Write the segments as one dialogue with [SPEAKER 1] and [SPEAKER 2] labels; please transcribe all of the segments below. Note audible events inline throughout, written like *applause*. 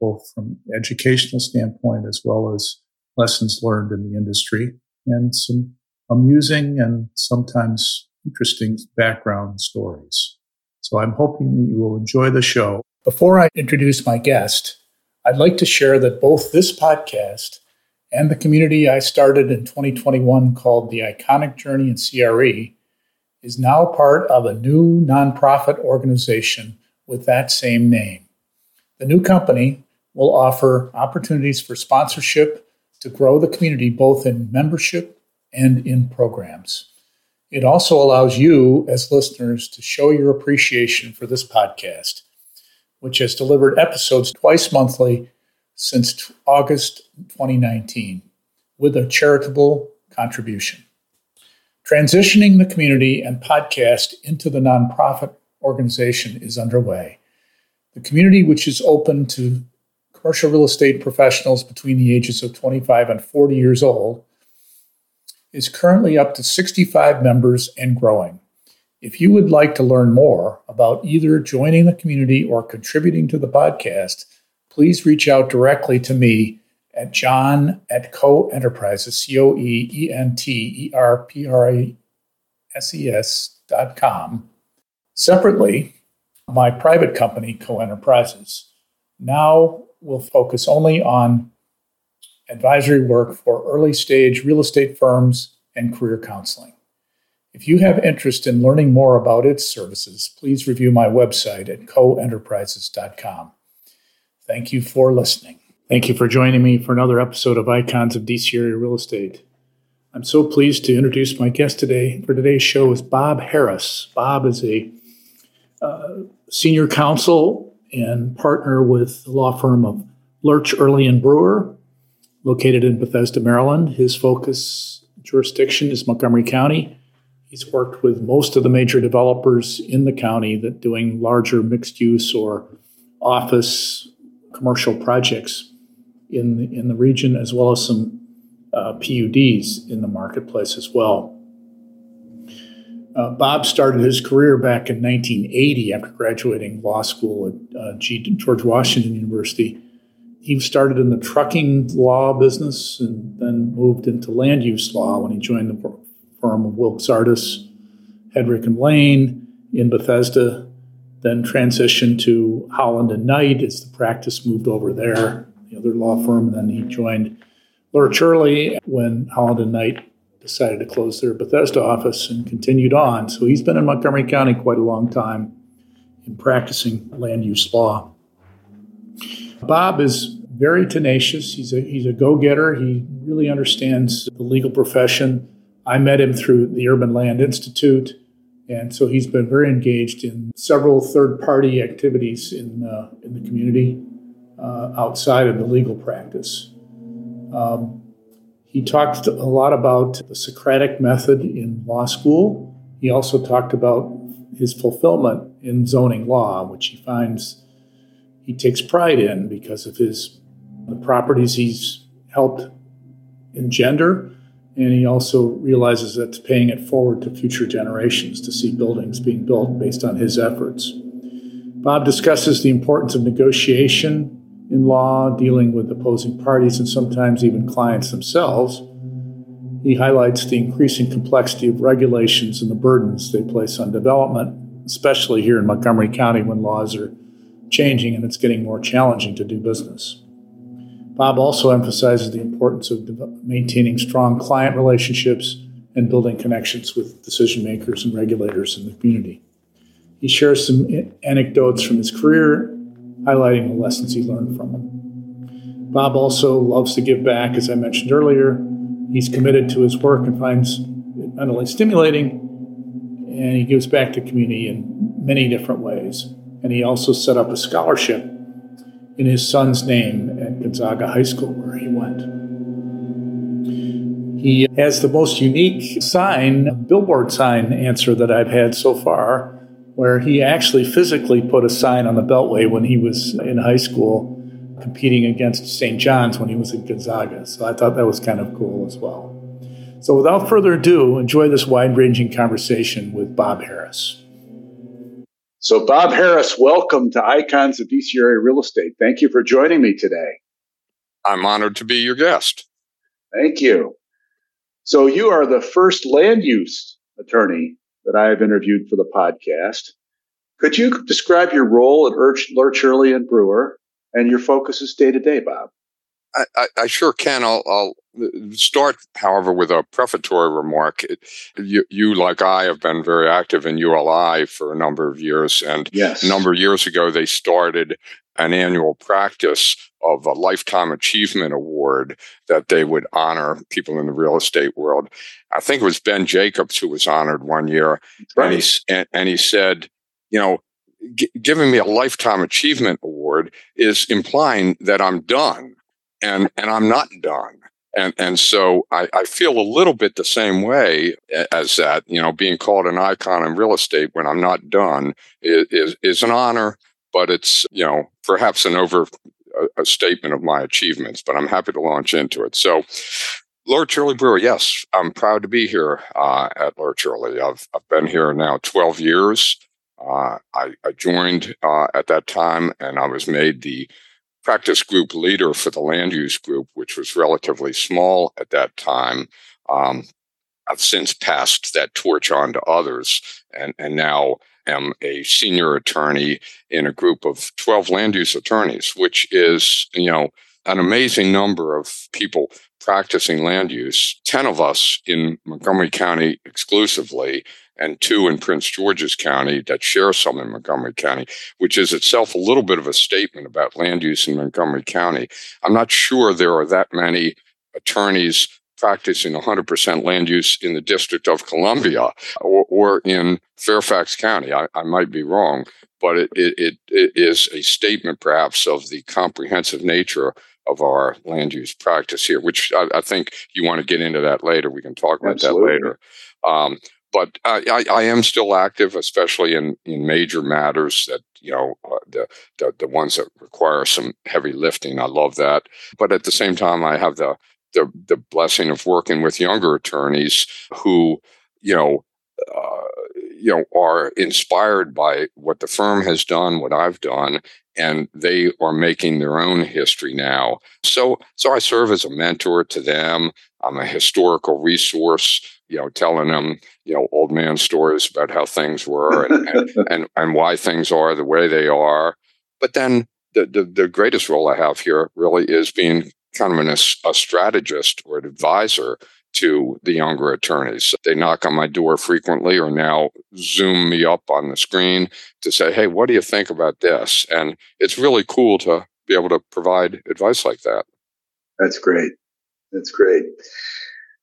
[SPEAKER 1] both from educational standpoint as well as lessons learned in the industry, and some amusing and sometimes interesting background stories. So I'm hoping that you will enjoy the show. Before I introduce my guest, I'd like to share that both this podcast and the community I started in 2021 called The Iconic Journey in CRE is now part of a new nonprofit organization with that same name. The new company will offer opportunities for sponsorship to grow the community both in membership and in programs. It also allows you, as listeners, to show your appreciation for this podcast which has delivered episodes twice monthly since August 2019 with a charitable contribution. Transitioning the community and podcast into the nonprofit organization is underway. The community, which is open to commercial real estate professionals between the ages of 25 and 40 years old, is currently up to 65 members and growing. If you would like to learn more about either joining the community or contributing to the podcast, please reach out directly to me at john at coe enterprises, C O E E N T E R P R A S E S dot com. Separately, my private company, Coe Enterprises, now will focus only on advisory work for early stage real estate firms and career counseling. If you have interest in learning more about its services, please review my website at coenterprises.com. Thank you for listening. Thank you for joining me for another episode of Icons of DC Area Real Estate. I'm so pleased to introduce my guest today. For today's show is Bob Harris. Bob is a uh, senior counsel and partner with the law firm of Lerch, Early and Brewer, located in Bethesda, Maryland. His focus jurisdiction is Montgomery County He's worked with most of the major developers in the county that doing larger mixed use or office commercial projects in the, in the region, as well as some uh, PUDs in the marketplace as well. Uh, Bob started his career back in 1980 after graduating law school at uh, G- George Washington University. He started in the trucking law business and then moved into land use law when he joined the firm of Wilkes Artis, Hedrick and Lane in Bethesda, then transitioned to Holland and Knight as the practice moved over there, the other law firm. And then he joined Lerch Early when Holland and Knight decided to close their Bethesda office and continued on. So he's been in Montgomery County quite a long time in practicing land use law. Bob is very tenacious. He's a, he's a go getter. He really understands the legal profession I met him through the Urban Land Institute. And so he's been very engaged in several third party activities in, uh, in the community uh, outside of the legal practice. Um, he talked a lot about the Socratic method in law school. He also talked about his fulfillment in zoning law, which he finds he takes pride in because of his the properties he's helped engender and he also realizes that's paying it forward to future generations to see buildings being built based on his efforts. Bob discusses the importance of negotiation in law, dealing with opposing parties and sometimes even clients themselves. He highlights the increasing complexity of regulations and the burdens they place on development, especially here in Montgomery County when laws are changing and it's getting more challenging to do business. Bob also emphasizes the importance of maintaining strong client relationships and building connections with decision makers and regulators in the community. He shares some anecdotes from his career, highlighting the lessons he learned from them. Bob also loves to give back, as I mentioned earlier. He's committed to his work and finds it mentally stimulating, and he gives back to community in many different ways. And he also set up a scholarship in his son's name at Gonzaga High School, where he went. He has the most unique sign, billboard sign answer that I've had so far, where he actually physically put a sign on the Beltway when he was in high school competing against St. John's when he was at Gonzaga. So I thought that was kind of cool as well. So without further ado, enjoy this wide ranging conversation with Bob Harris. So, Bob Harris, welcome to Icons of DC Real Estate. Thank you for joining me today.
[SPEAKER 2] I'm honored to be your guest.
[SPEAKER 1] Thank you. So, you are the first land use attorney that I have interviewed for the podcast. Could you describe your role at Lerch, Early and Brewer and your focus is day to day, Bob?
[SPEAKER 2] I, I, I, sure can. I'll, I'll, start, however, with a prefatory remark. You, you, like I, have been very active in ULI for a number of years. And
[SPEAKER 1] yes.
[SPEAKER 2] a number of years ago, they started an annual practice of a Lifetime Achievement Award that they would honor people in the real estate world. I think it was Ben Jacobs who was honored one year.
[SPEAKER 1] Right.
[SPEAKER 2] And, he, and, and he said, you know, g- giving me a Lifetime Achievement Award is implying that I'm done and and I'm not done. And and so I, I feel a little bit the same way as that. You know, being called an icon in real estate when I'm not done is is, is an honor, but it's you know perhaps an over a, a statement of my achievements. But I'm happy to launch into it. So. Lerch Early Brewer, yes, I'm proud to be here uh, at Lerch Early. I've, I've been here now 12 years. Uh, I, I, joined uh, at that time and I was made the practice group leader for the land use group, which was relatively small at that time. Um, I've since passed that torch on to others and, and now am a senior attorney in a group of 12 land use attorneys, which is, you know, an amazing number of people practicing land use, 10 of us in Montgomery County exclusively, and two in Prince George's County that share some in Montgomery County, which is itself a little bit of a statement about land use in Montgomery County. I'm not sure there are that many attorneys practicing 100% land use in the District of Columbia or, or in Fairfax County. I, I, might be wrong, but it, it, it is a statement perhaps of the comprehensive nature of our land use practice here, which I, I think you want to get into that later. We can talk about
[SPEAKER 1] Absolutely.
[SPEAKER 2] that later. Um, but I, I, am still active, especially in, in major matters that you know uh, the, the, the ones that require some heavy lifting. I love that, but at the same time, I have the the, the blessing of working with younger attorneys who you know uh, you know are inspired by what the firm has done, what I've done, and they are making their own history now. So so I serve as a mentor to them. I'm a historical resource you know, telling them, you know, old man stories about how things were and, *laughs* and, and, and, why things are the way they are. But then the, the, the greatest role I have here really is being kind of an, a strategist or an advisor to the younger attorneys. They knock on my door frequently or now zoom me up on the screen to say, hey, what do you think about this? And it's really cool to be able to provide advice like that.
[SPEAKER 1] That's great. That's great.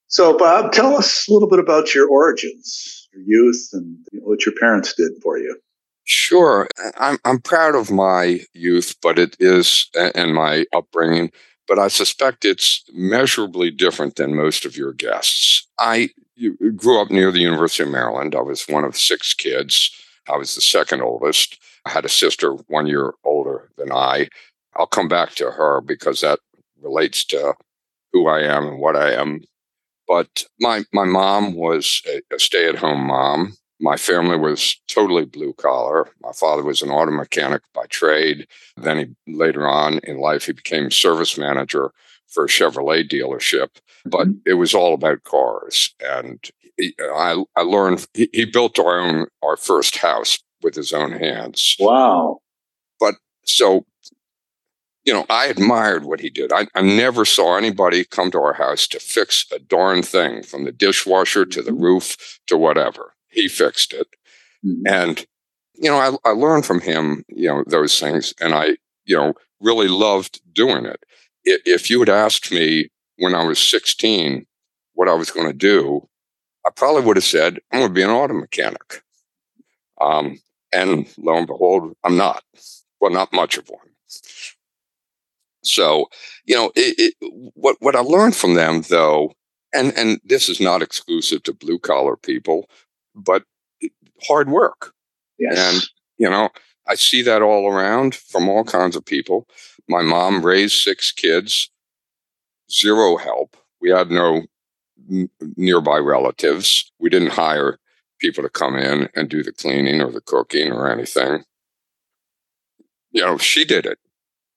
[SPEAKER 1] So, Bob, tell us a little bit about your origins, your youth, and what your parents did for you.
[SPEAKER 2] Sure. I'm, I'm proud of my youth, but it is, and my upbringing, but I suspect it's measurably different than most of your guests. I grew up near the University of Maryland. I was one of six kids. I was the second oldest. I had a sister one year older than I. I'll come back to her because that relates to who I am and what I am but my my mom was a, a stay at home mom. My family was totally blue collar. My father was an auto mechanic by trade. Then he later on in life he became service manager for a Chevrolet dealership. But mm-hmm. it was all about cars, and he, I I learned he, he built our own our first house with his own hands.
[SPEAKER 1] Wow!
[SPEAKER 2] But so you know, I admired what he did. I, I, never saw anybody come to our house to fix a darn thing from the dishwasher to the mm-hmm. roof to whatever. He fixed it. Mm-hmm. And, you know, I, I learned from him, you know, those things. And I, you know, really loved doing it. If you had asked me when I was 16 what I was going to do, I probably would have said, I'm going to be an auto mechanic. Um, and lo and behold, I'm not. Well, not much of one. So, you know, it, it, what what I learned from them, though, and and this is not exclusive to blue collar people, but hard work.
[SPEAKER 3] Yes.
[SPEAKER 2] And you know, I see that all around from all kinds of people. My mom raised six kids, zero help. We had no n- nearby relatives. We didn't hire people to come in and do the cleaning or the cooking or anything. You know, she did it.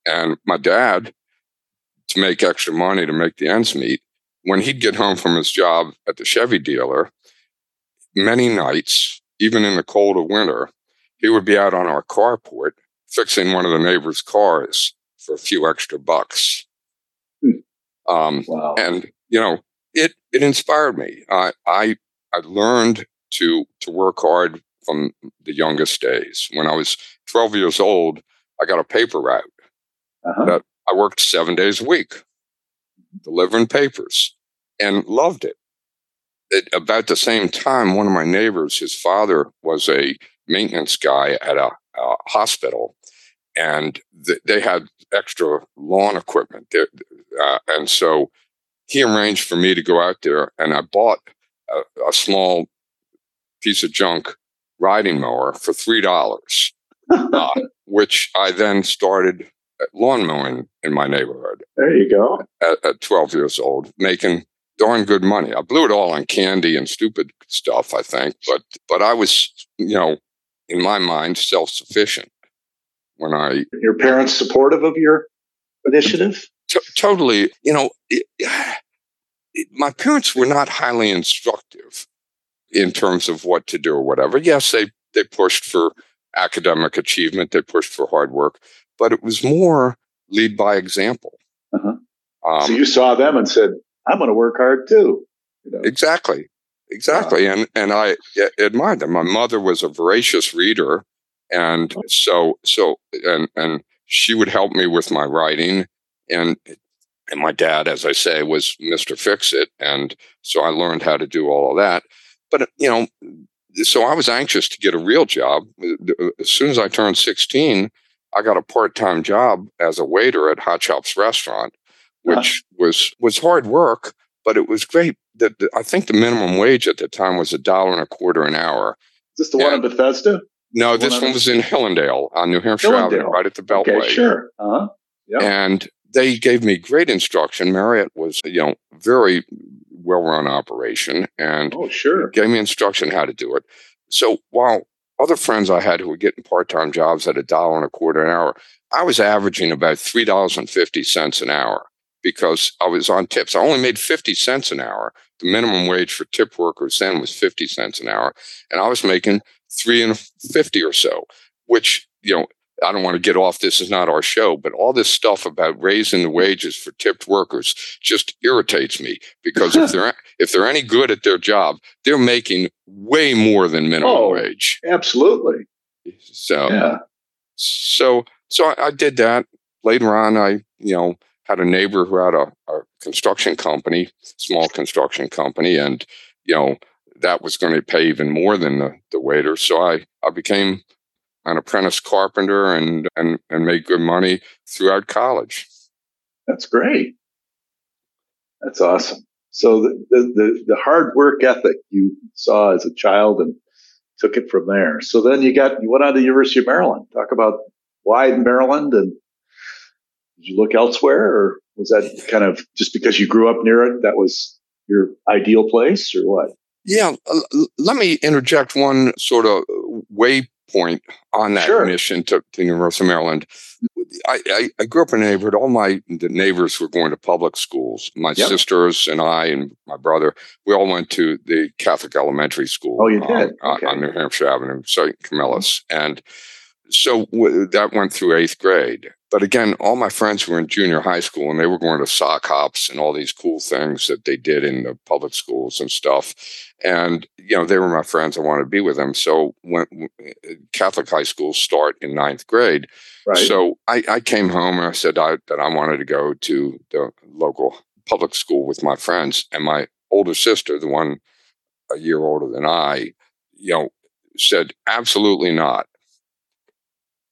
[SPEAKER 2] And my dad, to make extra money to make the ends meet, when he'd get home from his job at the Chevy dealer, many nights, even in the cold of winter, he would be out on our carport fixing one of the neighbors' cars for a few extra bucks.
[SPEAKER 3] Hmm.
[SPEAKER 2] Um,
[SPEAKER 3] wow.
[SPEAKER 2] And you know, it it inspired me. I I I learned to to work hard from the youngest days. When I was 12 years old, I got a paper route.
[SPEAKER 3] Uh-huh.
[SPEAKER 2] That I worked seven days a week, delivering papers, and loved it. At about the same time, one of my neighbors, his father was a maintenance guy at a, a hospital, and th- they had extra lawn equipment. Uh, and so he arranged for me to go out there, and I bought a, a small piece of junk riding mower for three dollars, *laughs* uh, which I then started lawn mowing in my neighborhood.
[SPEAKER 3] There you go.
[SPEAKER 2] At, at 12 years old, making darn good money. I blew it all on candy and stupid stuff, I think, but but I was, you know, in my mind, self sufficient when I.
[SPEAKER 3] Your parents supportive of your initiative?
[SPEAKER 2] T- totally, you know, it, it, my parents were not highly instructive in terms of what to do or whatever. Yes, they they pushed for academic achievement, they pushed for hard work, but it was more lead by example.
[SPEAKER 3] Uh-huh. Um, so you saw them and said, "I'm going to work hard too."
[SPEAKER 2] You know? Exactly, exactly, wow. and and I admired them. My mother was a voracious reader, and oh. so so and and she would help me with my writing, and and my dad, as I say, was Mister Fix It, and so I learned how to do all of that. But you know, so I was anxious to get a real job. As soon as I turned sixteen. I got a part-time job as a waiter at Hot Shoppes restaurant, which huh. was was hard work, but it was great. The, the, I think the minimum wage at the time was a dollar and a quarter an hour.
[SPEAKER 3] Is this the and, one in Bethesda?
[SPEAKER 2] No, this one, one was in Hillendale on New Hampshire
[SPEAKER 3] Hillendale.
[SPEAKER 2] Avenue, right at the Beltway.
[SPEAKER 3] Okay, sure. Uh-huh.
[SPEAKER 2] Yep. And they gave me great instruction. Marriott was, you know, very well-run operation, and
[SPEAKER 3] oh, sure,
[SPEAKER 2] gave me instruction how to do it. So while other friends I had who were getting part-time jobs at a dollar and a quarter an hour, I was averaging about three dollars and fifty cents an hour because I was on tips. I only made fifty cents an hour. The minimum wage for tip workers then was fifty cents an hour, and I was making three and fifty or so. Which you know, I don't want to get off. This is not our show, but all this stuff about raising the wages for tipped workers just irritates me because if *laughs* they're if they're any good at their job, they're making way more than minimum
[SPEAKER 3] oh,
[SPEAKER 2] wage.
[SPEAKER 3] Absolutely.
[SPEAKER 2] So
[SPEAKER 3] yeah.
[SPEAKER 2] So so I, I, did that. Later on, I you know had a neighbor who had a, a construction company, small construction company, and you know that was going to pay even more than the the waiter. So I I became an apprentice carpenter and and and made good money throughout college.
[SPEAKER 3] That's great. That's awesome. So the, the, the, hard work ethic you saw as a child and took it from there. So then you got you went on to University of Maryland. Talk about why Maryland and did you look elsewhere or was that kind of just because you grew up near it that was your ideal place or what?
[SPEAKER 2] Yeah, let me interject one sort of waypoint on that
[SPEAKER 3] sure.
[SPEAKER 2] mission to, to University of Maryland. I, I, I, grew up in a neighborhood. All my neighbors were going to public schools. My yep. sisters and I and my brother, we all went to the Catholic elementary school.
[SPEAKER 3] Oh, you did?
[SPEAKER 2] Um, okay. on New Hampshire Avenue, St. Camillus. And so w- that went through eighth grade. But again, all my friends were in junior high school and they were going to sock hops and all these cool things that they did in the public schools and stuff. And, you know, they were my friends. I wanted to be with them. So when Catholic high schools start in ninth grade.
[SPEAKER 3] Right.
[SPEAKER 2] So I, I came home and I said I, that I wanted to go to the local public school with my friends. And my older sister, the one a year older than I, you know, said, absolutely not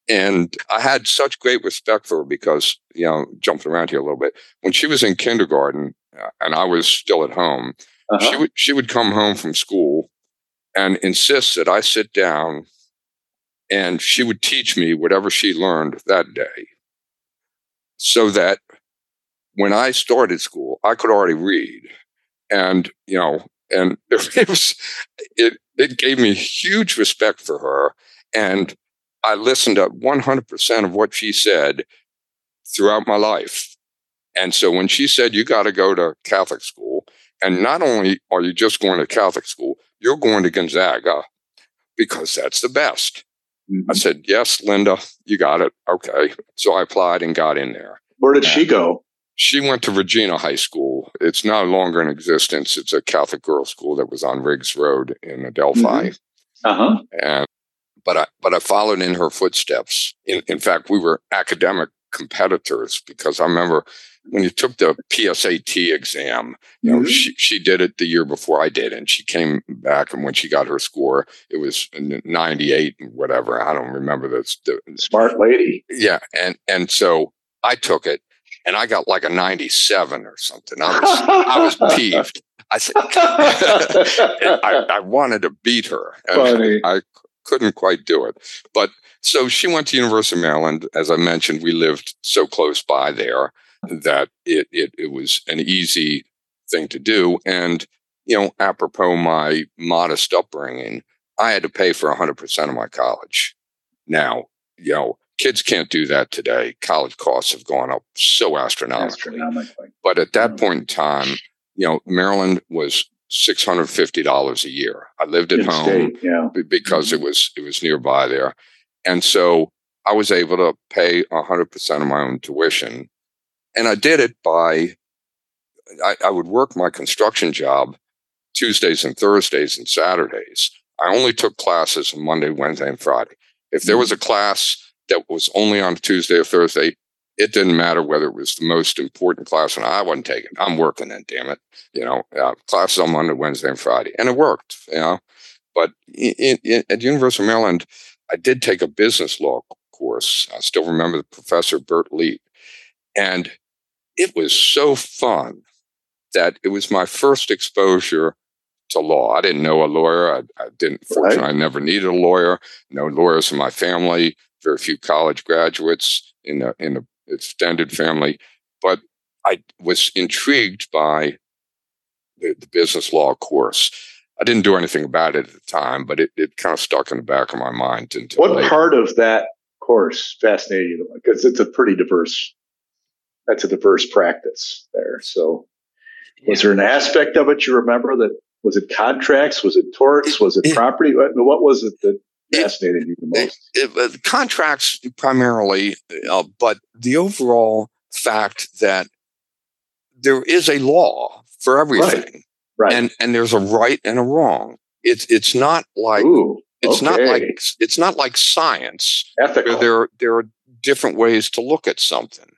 [SPEAKER 2] And I had such great respect for her because, you know, jumping around here a little bit, when she was in kindergarten uh, and I was still at home, uh-huh. she would she would come home from school and insist that I sit down and she would teach me whatever she learned that day so that when I started school, I could already read. And, you know, and *laughs* it was, it, it gave me huge respect for her. And I listened to 100% of what she said throughout my life. And so when she said, you got to go to Catholic school, and not only are you just going to Catholic school, you're going to Gonzaga because that's the best. Mm-hmm. I said, Yes, Linda, you got it. Okay. So I applied and got in there.
[SPEAKER 3] Where did and she go?
[SPEAKER 2] She went to Regina High School. It's no longer in existence. It's a Catholic girls' school that was on Riggs Road in Adelphi. Mm-hmm. Uh-huh. And but I but I followed in her footsteps. In in fact, we were academic competitors because I remember when you took the PSAT exam, you know, mm-hmm. she, she did it the year before I did. And she came back and when she got her score, it was 98 and whatever. I don't remember this. The,
[SPEAKER 3] Smart lady.
[SPEAKER 2] Yeah. And, and so I took it and I got like a 97 or something. I was, I was *laughs* peeved. I said, *laughs* I, I, wanted to beat her.
[SPEAKER 3] Funny.
[SPEAKER 2] I couldn't quite do it. But so she went to University of Maryland. As I mentioned, we lived so close by there that it, it, it was an easy thing to do. And, you know, apropos my modest upbringing, I had to pay for 100% of my college. Now, you know, kids can't do that today. College costs have gone up so astronomically. astronomically. But at that mm. point in time, you know, Maryland was six hundred fifty dollars a year. I lived at home state, yeah. because mm-hmm. it was it was nearby there, and so I was able to pay hundred percent of my own tuition and I did it by, I, I would work my construction job Tuesdays and Thursdays and Saturdays. I only took classes on Monday, Wednesday, and Friday. If there was a class that was only on Tuesday or Thursday, it didn't matter whether it was the most important class or not. I wasn't taking. It. I'm working then, damn it. You know, uh, classes on Monday, Wednesday, and Friday, and it worked. You know, but in, in, at the University of Maryland, I did take a business law course. I still remember the professor Bert Leet, and it was so fun that it was my first exposure to law. I didn't know a lawyer. I, I didn't, fortunately, right. I never needed a lawyer. No lawyers in my family, very few college graduates in the, in the extended family. But I was intrigued by the, the business law course. I didn't do anything about it at the time, but it, it kind of stuck in the back of my mind.
[SPEAKER 3] Until what later. part of that course fascinated you? Because it's a pretty diverse that's a diverse practice there. So, was there an aspect of it you remember that was it contracts? Was it torts? Was it, it property? What was it that fascinated you the most?
[SPEAKER 2] It, it, contracts primarily, uh, but the overall fact that there is a law for everything,
[SPEAKER 3] right. right.
[SPEAKER 2] and and there's a right and a wrong. It's it's not like Ooh, it's okay. not like it's not like science.
[SPEAKER 3] Ethical.
[SPEAKER 2] There there are different ways to look at something.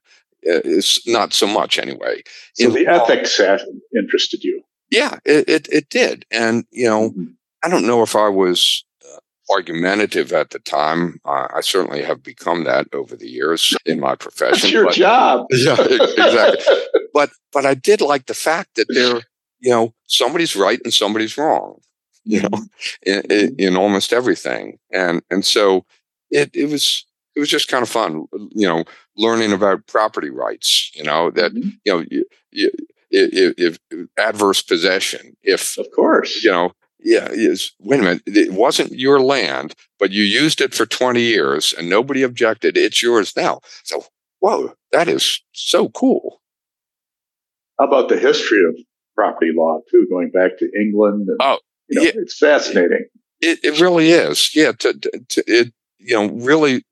[SPEAKER 2] It's not so much anyway.
[SPEAKER 3] So In the ethics interested you.
[SPEAKER 2] Yeah, it, it, it did, and you know, mm-hmm. I don't know if I was uh, argumentative at the time. Uh, I certainly have become that over the years in my *laughs* profession.
[SPEAKER 3] That's your
[SPEAKER 2] but,
[SPEAKER 3] job. *laughs*
[SPEAKER 2] Yeah, exactly. but but I did like the fact that there, you know, somebody's right and somebody's wrong. You know, in, in, in almost everything, and and so it it was it was just kind of fun, you know, learning about property rights. You know that mm-hmm. you know you, you, if, if, adverse possession, if
[SPEAKER 3] of course,
[SPEAKER 2] you know, yeah, is wait a minute, it wasn't your land, but you used it for twenty years and nobody objected. It's yours now. So, whoa, that is so cool.
[SPEAKER 3] How about the history of property law too, going back to England? And,
[SPEAKER 2] oh,
[SPEAKER 3] you know, yeah, it's fascinating.
[SPEAKER 2] It, it really is. Yeah, to, to, it you know really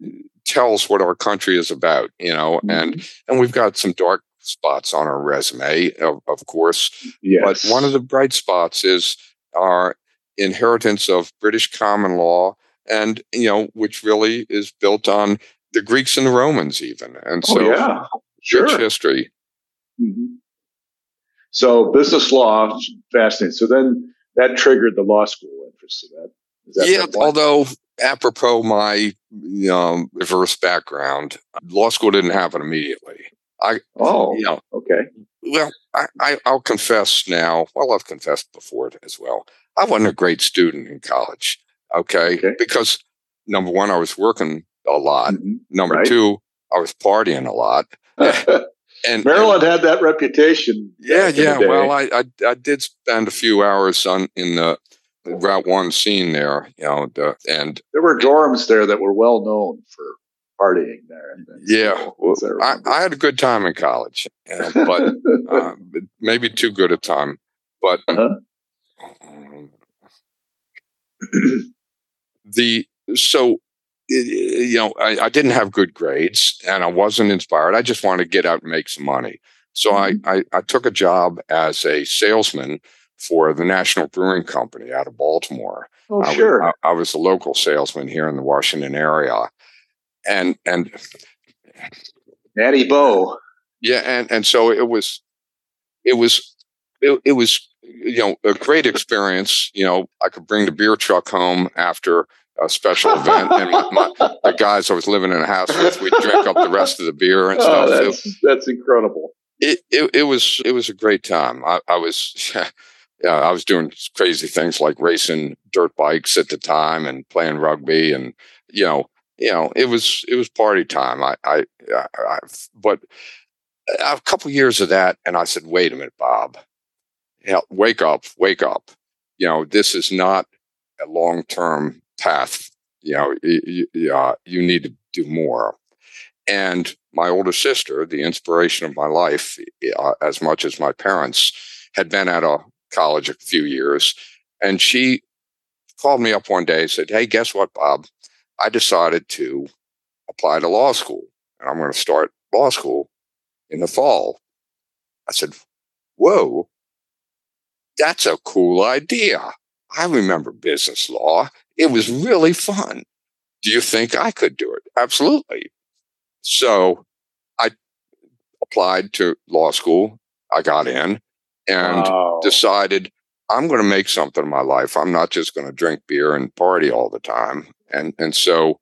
[SPEAKER 2] tells what our country is about, you know, mm-hmm. and and we've got some dark spots on our resume, of, of course.
[SPEAKER 3] Yes.
[SPEAKER 2] But one of the bright spots is our inheritance of British common law, and you know, which really is built on the Greeks and the Romans, even, and
[SPEAKER 3] oh,
[SPEAKER 2] so
[SPEAKER 3] oh, yeah, sure,
[SPEAKER 2] history.
[SPEAKER 3] Mm-hmm. So business law, fascinating. So then that triggered the law school interest. That,
[SPEAKER 2] that yeah, although apropos my you know, diverse background. Law school didn't happen immediately. I
[SPEAKER 3] oh
[SPEAKER 2] you know
[SPEAKER 3] okay
[SPEAKER 2] well I, I I'll confess now. Well, I've confessed before as well. I wasn't a great student in college. Okay,
[SPEAKER 3] Okay.
[SPEAKER 2] because number one, I was working a lot.
[SPEAKER 3] Mhm.
[SPEAKER 2] Number
[SPEAKER 3] Right.
[SPEAKER 2] two, I was partying a lot. *laughs* *laughs* And
[SPEAKER 3] Maryland had that reputation.
[SPEAKER 2] yeah,
[SPEAKER 3] back in the
[SPEAKER 2] yeah. Well, I, I I did spend a few hours on in the Route One scene there, you know, the, and
[SPEAKER 3] there were dorms there that were well known for partying there.
[SPEAKER 2] Yeah, *laughs* well,
[SPEAKER 3] I
[SPEAKER 2] I, had a good time in college, *laughs* uh, but uh, maybe too good a time. But
[SPEAKER 3] Uh-huh.
[SPEAKER 2] um, *clears throat* the so you know I, I didn't have good grades and I wasn't inspired. I just wanted to get out and make some money. So I, I I took a job as a salesman for the National Brewing Company out of Baltimore.
[SPEAKER 3] oh,
[SPEAKER 2] I, was-
[SPEAKER 3] sure.
[SPEAKER 2] I, I was a local salesman here in the Washington area, and and
[SPEAKER 3] Natty Boh.
[SPEAKER 2] yeah, and and so it was, it was, it, it was you know a great experience. You know, I could bring the beer truck home after a special event, and my, my, the guys I was living in a house with, we drank up the rest of the beer and
[SPEAKER 3] Oh,
[SPEAKER 2] stuff. It-
[SPEAKER 3] that's that's incredible.
[SPEAKER 2] it, it it was it was a great time. I, I was *laughs* yeah, I was doing crazy things like racing dirt bikes at the time and playing rugby and you know you know it was it was party time. I I, I, I but a couple years of that and I said, wait a minute, Bob, yeah, wake up, wake up. You know this is not a long term path. You know you, you, uh, you need to do more. And my older sister, the inspiration of my life, uh, as much as my parents, had been at a college a few years. And she called me up one day and said, Hey, guess what, Bob? I decided to apply to law school and I'm going to start law school in the fall. I said, Whoa, that's a cool idea. I remember business law. It was really fun. Do you think I could do it? Absolutely. So I applied to law school. I got in and
[SPEAKER 3] Wow.
[SPEAKER 2] decided I'm going to make something of my life. I'm not just going to drink beer and party all the time. And and so,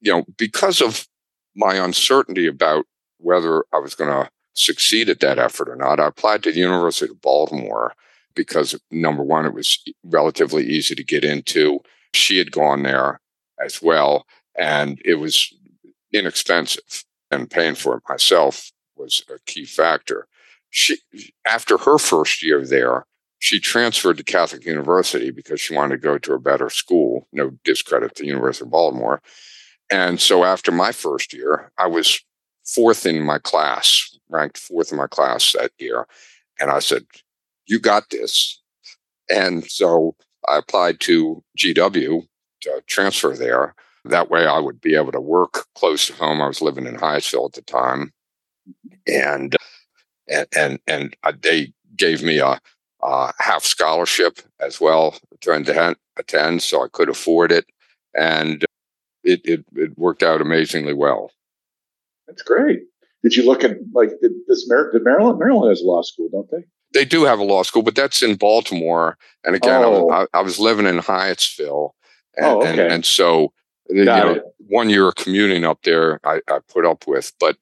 [SPEAKER 2] you know, because of my uncertainty about whether I was going to succeed at that effort or not, I applied to the University of Baltimore because number one, it was relatively easy to get into. She had gone there as well, and it was inexpensive, and paying for it myself was a key factor. She, after her first year there, she transferred to Catholic University because she wanted to go to a better school. No discredit to the University of Baltimore. And so after my first year, I was fourth in my class, ranked fourth in my class that year. And I said, You got this. And so I applied to GW to transfer there. That way I would be able to work close to home. I was living in Hyattsville at the time. And and and, and they gave me a, Uh, a half scholarship as well to attend, so I could afford it. And it, it, it worked out amazingly well.
[SPEAKER 3] That's great. Did you look at like did this Mar- did Maryland? Maryland has a law school, don't they?
[SPEAKER 2] They do have a law school, but that's in Baltimore. And again, I,
[SPEAKER 3] Oh.
[SPEAKER 2] was, I, I was living in Hyattsville. And,
[SPEAKER 3] Oh, okay.
[SPEAKER 2] and so, you know, one year of commuting up there, I, I put up with. But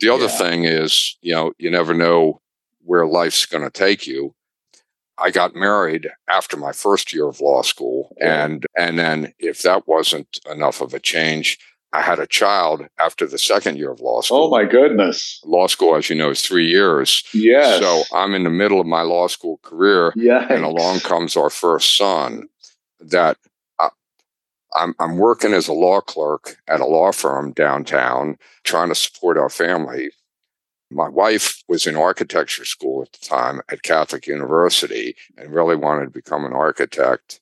[SPEAKER 2] the other
[SPEAKER 3] Yeah.
[SPEAKER 2] thing is, you know, you never know where life's going to take you. I got married after my first year of law school, and and then if that wasn't enough of a change, I had a child after the second year of law oh, school.
[SPEAKER 3] Oh my goodness.
[SPEAKER 2] Law school, as you know, is three years.
[SPEAKER 3] Yes.
[SPEAKER 2] So I'm in the middle of my law school career, and along comes our first son. That uh, I'm I'm working as a law clerk at a law firm downtown, trying to support our family. My wife was in architecture school at the time at Catholic University and really wanted to become an architect.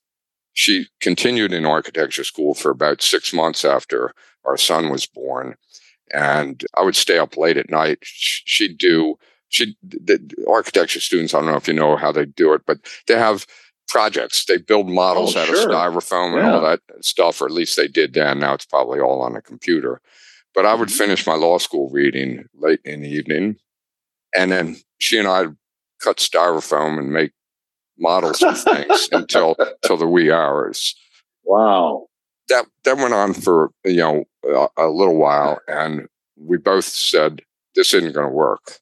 [SPEAKER 2] She continued in architecture school for about six months after our son was born. And I would stay up late at night. She'd do, she, the architecture students, I don't know if you know how they do it, but they have projects. They build models
[SPEAKER 3] Oh,
[SPEAKER 2] out
[SPEAKER 3] sure.
[SPEAKER 2] of styrofoam and all that stuff, or at least they did then. Now it's probably all on a computer. But I would
[SPEAKER 3] Mhm.
[SPEAKER 2] finish my law school reading late in the evening. And then she and I cut styrofoam and make models of things *laughs* until till the wee hours.
[SPEAKER 3] Wow.
[SPEAKER 2] That that went on for you know a, a little while, and we both said this isn't going to work.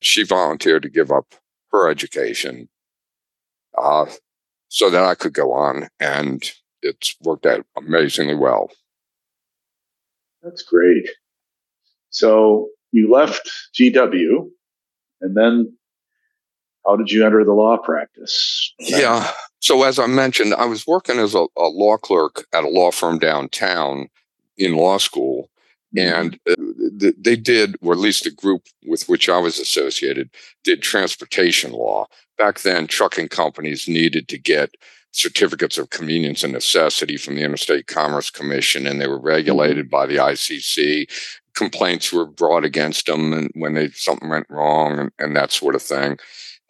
[SPEAKER 2] She volunteered to give up her education uh, so that I could go on, and it's worked out amazingly well.
[SPEAKER 3] That's great. So you left GW, and then how did you enter the law practice?
[SPEAKER 2] Yeah. So as I mentioned, I was working as a, a law clerk at a law firm downtown in law school, mm-hmm. and uh, they did, or at least the group with which I was associated, did transportation law. Back then, trucking companies needed to get certificates of convenience and necessity from the Interstate Commerce Commission, and they were regulated mm-hmm. by the ICC. Complaints were brought against them, and when they something went wrong, and, and that sort of thing.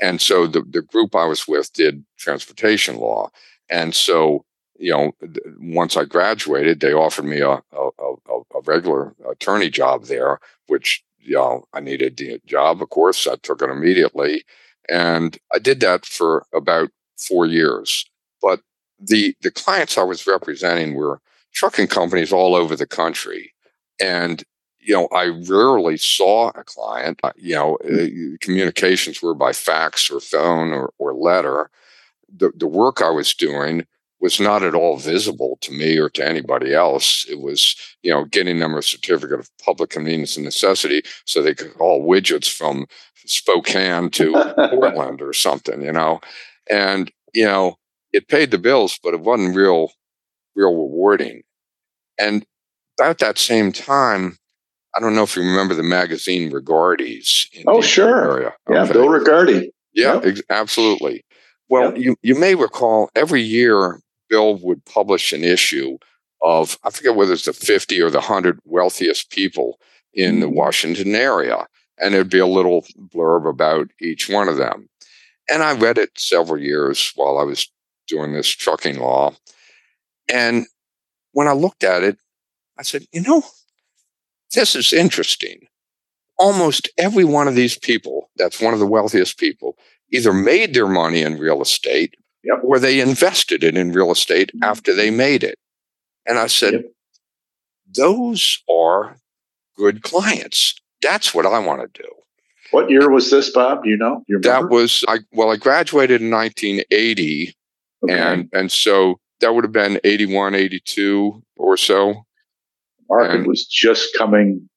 [SPEAKER 2] And so the the group I was with did transportation law, and so you know, once I graduated, they offered me a a, a, a regular attorney job there, which you know I needed the job. Of course, I took it immediately, and I did that for about four years. But the the clients I was representing were trucking companies all over the country, and you know I rarely saw a client. You know, mm. uh, communications were by fax or phone or, or letter. The the work I was doing was not at all visible to me or to anybody else. It was, you know, getting them a certificate of public convenience and necessity so they could haul widgets from Spokane to *laughs* Portland or something, you know. And, you know, it paid the bills, but it wasn't real, real rewarding. And about that same time, I don't know if you remember the magazine Regardie's.
[SPEAKER 3] oh, sure. Area. Yeah, okay. Bill Regardie.
[SPEAKER 2] Yeah, yep. ex- absolutely. Well, yep. you, you may recall every year Bill would publish an issue of, I forget whether it's the 50 or the 100 wealthiest people in the mm-hmm. Washington area. And it'd be a little blurb about each one of them. And I read it several years while I was doing this trucking law. And when I looked at it, I said, you know, this is interesting. Almost every one of these people, that's one of the wealthiest people, either made their money in real estate yep. or they invested it in real estate mm-hmm. after they made it. And I said, yep. those are good clients. That's what I want to do.
[SPEAKER 3] What year was this, Bob? Do you know? You
[SPEAKER 2] that was I. Well, I graduated in 1980, okay. and and so that would have been 81, 82 or so.
[SPEAKER 3] Market and, was just coming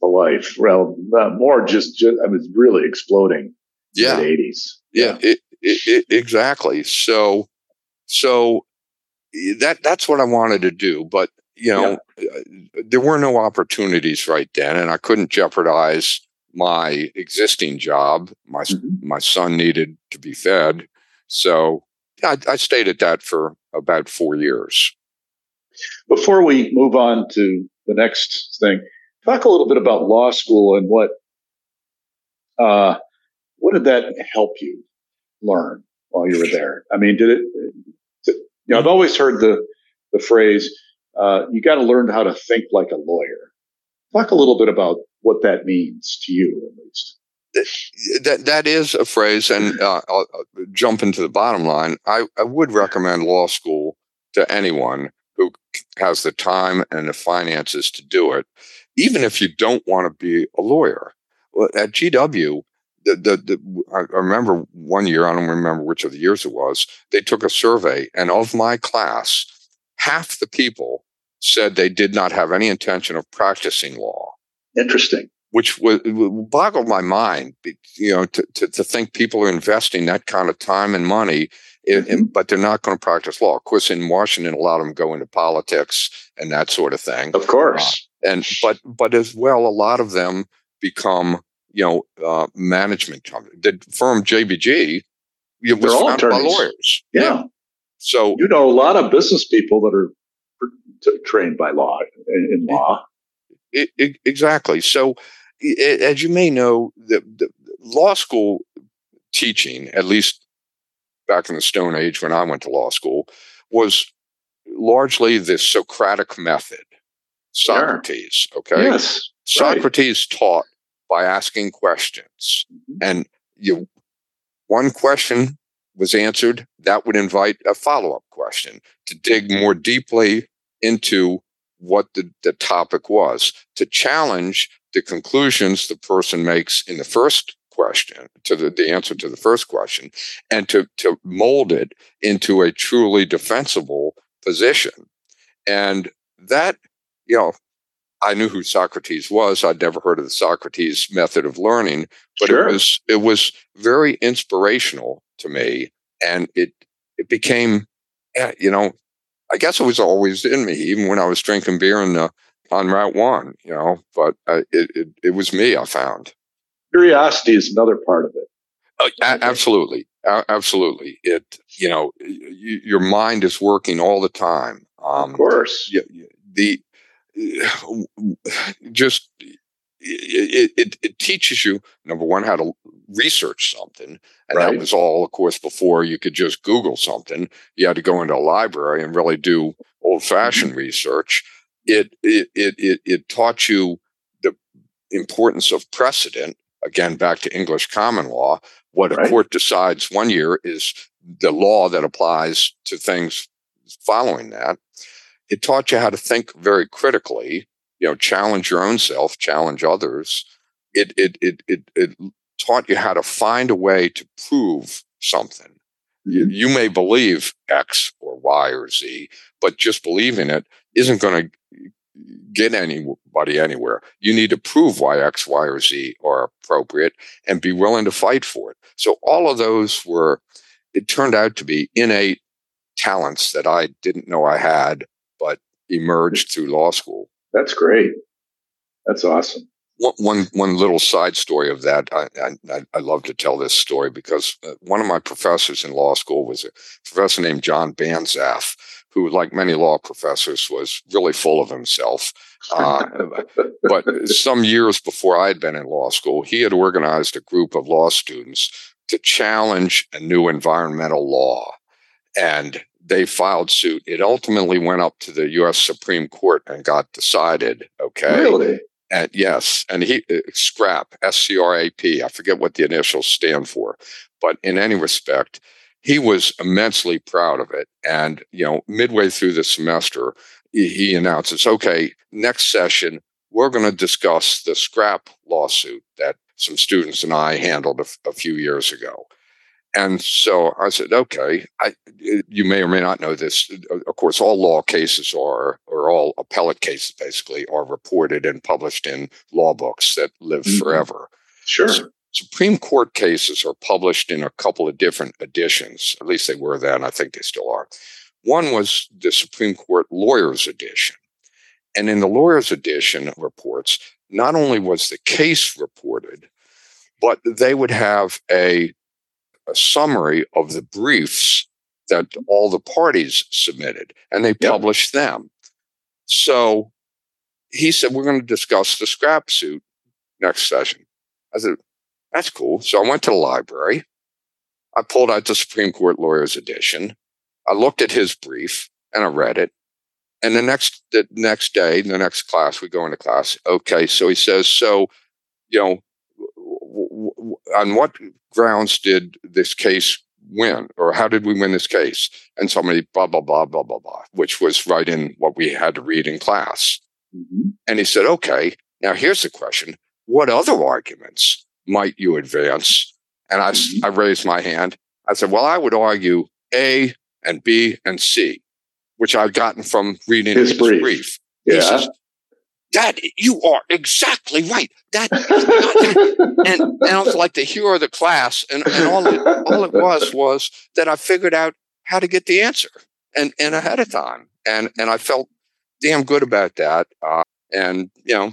[SPEAKER 3] to life. Well, more just, just I was really exploding.
[SPEAKER 2] Yeah,
[SPEAKER 3] 80s.
[SPEAKER 2] Yeah, yeah. It, it, exactly. So, so that that's what I wanted to do, but you know, yeah. Uh, there were no opportunities right then, and I couldn't jeopardize my existing job. My mm-hmm. my son needed to be fed, so I, I stayed at that for about four years.
[SPEAKER 3] Before we move on to the next thing, talk a little bit about law school and what uh, what did that help you? learn while you were there? I mean, did it? You know, I've always heard the the phrase, uh, "You got to learn how to think like a lawyer." Talk a little bit about what that means to you, at least.
[SPEAKER 2] That that is a phrase, and uh, I'll, jump into the bottom line. I, I would recommend law school to anyone who has the time and the finances to do it, even if you don't want to be a lawyer. At GW, the, the, the, I remember one year, I don't remember which of the years it was, they took a survey, and of my class, half the people said they did not have any intention of practicing law.
[SPEAKER 3] Interesting.
[SPEAKER 2] Which was, boggled my mind, you know, to, to, to, think people are investing that kind of time and money, in, in, mm-hmm. but they're not going to practice law. Of course, in Washington, a lot of them go into politics and that sort of thing.
[SPEAKER 3] Of course.
[SPEAKER 2] Uh, and but but as well, a lot of them become you know, uh, management company. The firm JBG it was founded attorneys. by lawyers.
[SPEAKER 3] Yeah. yeah. So you know a lot of business people that are trained by law in, in law.
[SPEAKER 2] It, it, exactly. So, as you may know, the, the law school teaching, at least back in the Stone Age when I went to law school, was largely the Socratic method. Socrates. Sure. Okay.
[SPEAKER 3] Yes.
[SPEAKER 2] Socrates right. taught by asking questions. Mm-hmm. And you, one question was answered, that would invite a follow up question to dig more deeply into what the, the topic was, to challenge the conclusions the person makes in the first question to the, the answer to the first question and to, to mold it into a truly defensible position. And that, you know, I knew who Socrates was. I'd never heard of the Socrates method of learning, but sure. it was it was very inspirational to me, and it it became, eh, you know, I guess it was always in me, even when I was drinking beer in the on Route One, you know. But uh, it, it, it was me. I found
[SPEAKER 3] curiosity is another part of it.
[SPEAKER 2] Uh, a- absolutely, a- absolutely. It you know your mind is working all the time.
[SPEAKER 3] Um, of course,
[SPEAKER 2] the *sighs* just it, it, it, teaches you number one how to research something and right. that was all of course before you could just google something you had to go into a library and really do old fashioned mm-hmm. research it, it it it it taught you the importance of precedent again back to english common law. What a court decides one year is the law that applies to things following that. It taught you how to think very critically you know challenge your own self challenge others. It it it it, it taught you how to find a way to prove something. You, you may believe x or y or z but just believing it isn't going to get anybody anywhere. You need to prove why X, Y, or Z are appropriate and be willing to fight for it. So all of those were, it turned out to be innate talents that I didn't know I had, but emerged through law school.
[SPEAKER 3] That's great. That's awesome.
[SPEAKER 2] One, one, one little side story of that. I, I, I love to tell this story because uh, one of my professors in law school was a professor named John Banzhaf, who, like many law professors, was really full of himself. Uh, *laughs* but some years before I had been in law school, he had organized a group of law students to challenge a new environmental law. And they filed suit. It ultimately went up to the U.S. Supreme Court and got decided. Okay.
[SPEAKER 3] Really?
[SPEAKER 2] And yes, and he uh, scrap S C R A P. I forget what the initials stand for, but in any respect, he was immensely proud of it. And, you know, midway through the semester, he announces, okay, next session, we're going to discuss the scrap lawsuit that some students and I handled a, a few years ago. And so I said, okay, I, you may or may not know this. Of course, all law cases are, or all appellate cases basically, are reported and published in law books that live mm-hmm. forever.
[SPEAKER 3] Sure. So
[SPEAKER 2] Supreme Court cases are published in a couple of different editions. At least they were then. I think they still are. One was the Supreme Court Lawyers Edition. And in the Lawyers Edition reports, not only was the case reported, but they would have a, a summary of the briefs that all the parties submitted, and they published them. So he said, We're going to discuss the scrap suit next session. I said, that's cool. So I went to the library. I pulled out the Supreme Court Lawyers Edition. I looked at his brief and I read it. And the next the next day, the next class, we go into class. Okay, so he says, so, you know, w- w- on what grounds did this case win, or how did we win this case? And somebody blah blah blah blah blah blah, which was right in what we had to read in class. Mm-hmm. And he said, okay, now here's the question: What other arguments might you advance? And I, mm-hmm. I raised my hand. I said, well, I would argue A and B and C, which I've gotten from reading his, his brief. brief.
[SPEAKER 3] Yeah. He says,
[SPEAKER 2] Dad, you are exactly right. *laughs* That, and, and I was like the hero of the class. And, and all, it, all it was was that I figured out how to get the answer and, and ahead of time. And, and I felt damn good about that. Uh, and, you know,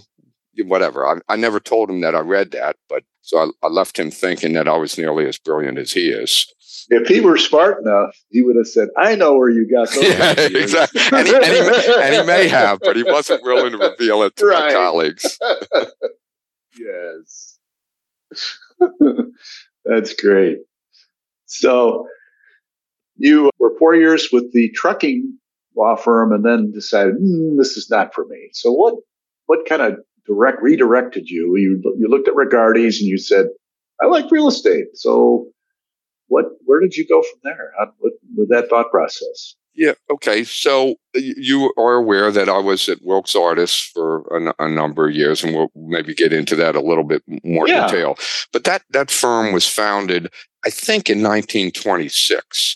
[SPEAKER 2] whatever. I, I never told him that I read that, but so I, I left him thinking that I was nearly as brilliant as he is.
[SPEAKER 3] If he were smart enough, he would have said, "I know where you got those." *laughs*
[SPEAKER 2] yeah, exactly, and he, and, he may, and he, may, have, but he wasn't willing to reveal it to right. my colleagues. *laughs*
[SPEAKER 3] yes, *laughs* that's great. So you were four years with the trucking law firm, and then decided mm, this is not for me. So what? What kind of direct redirected you. You you looked at Regardie's and you said, "I like real estate." So, what? Where did you go from there? How, what with that thought process?
[SPEAKER 2] Yeah. Okay. So you are aware that I was at Wilkes Artis for a, a, number of years, and we'll maybe get into that a little bit more yeah. detail. But that that firm was founded, I think, in 1926.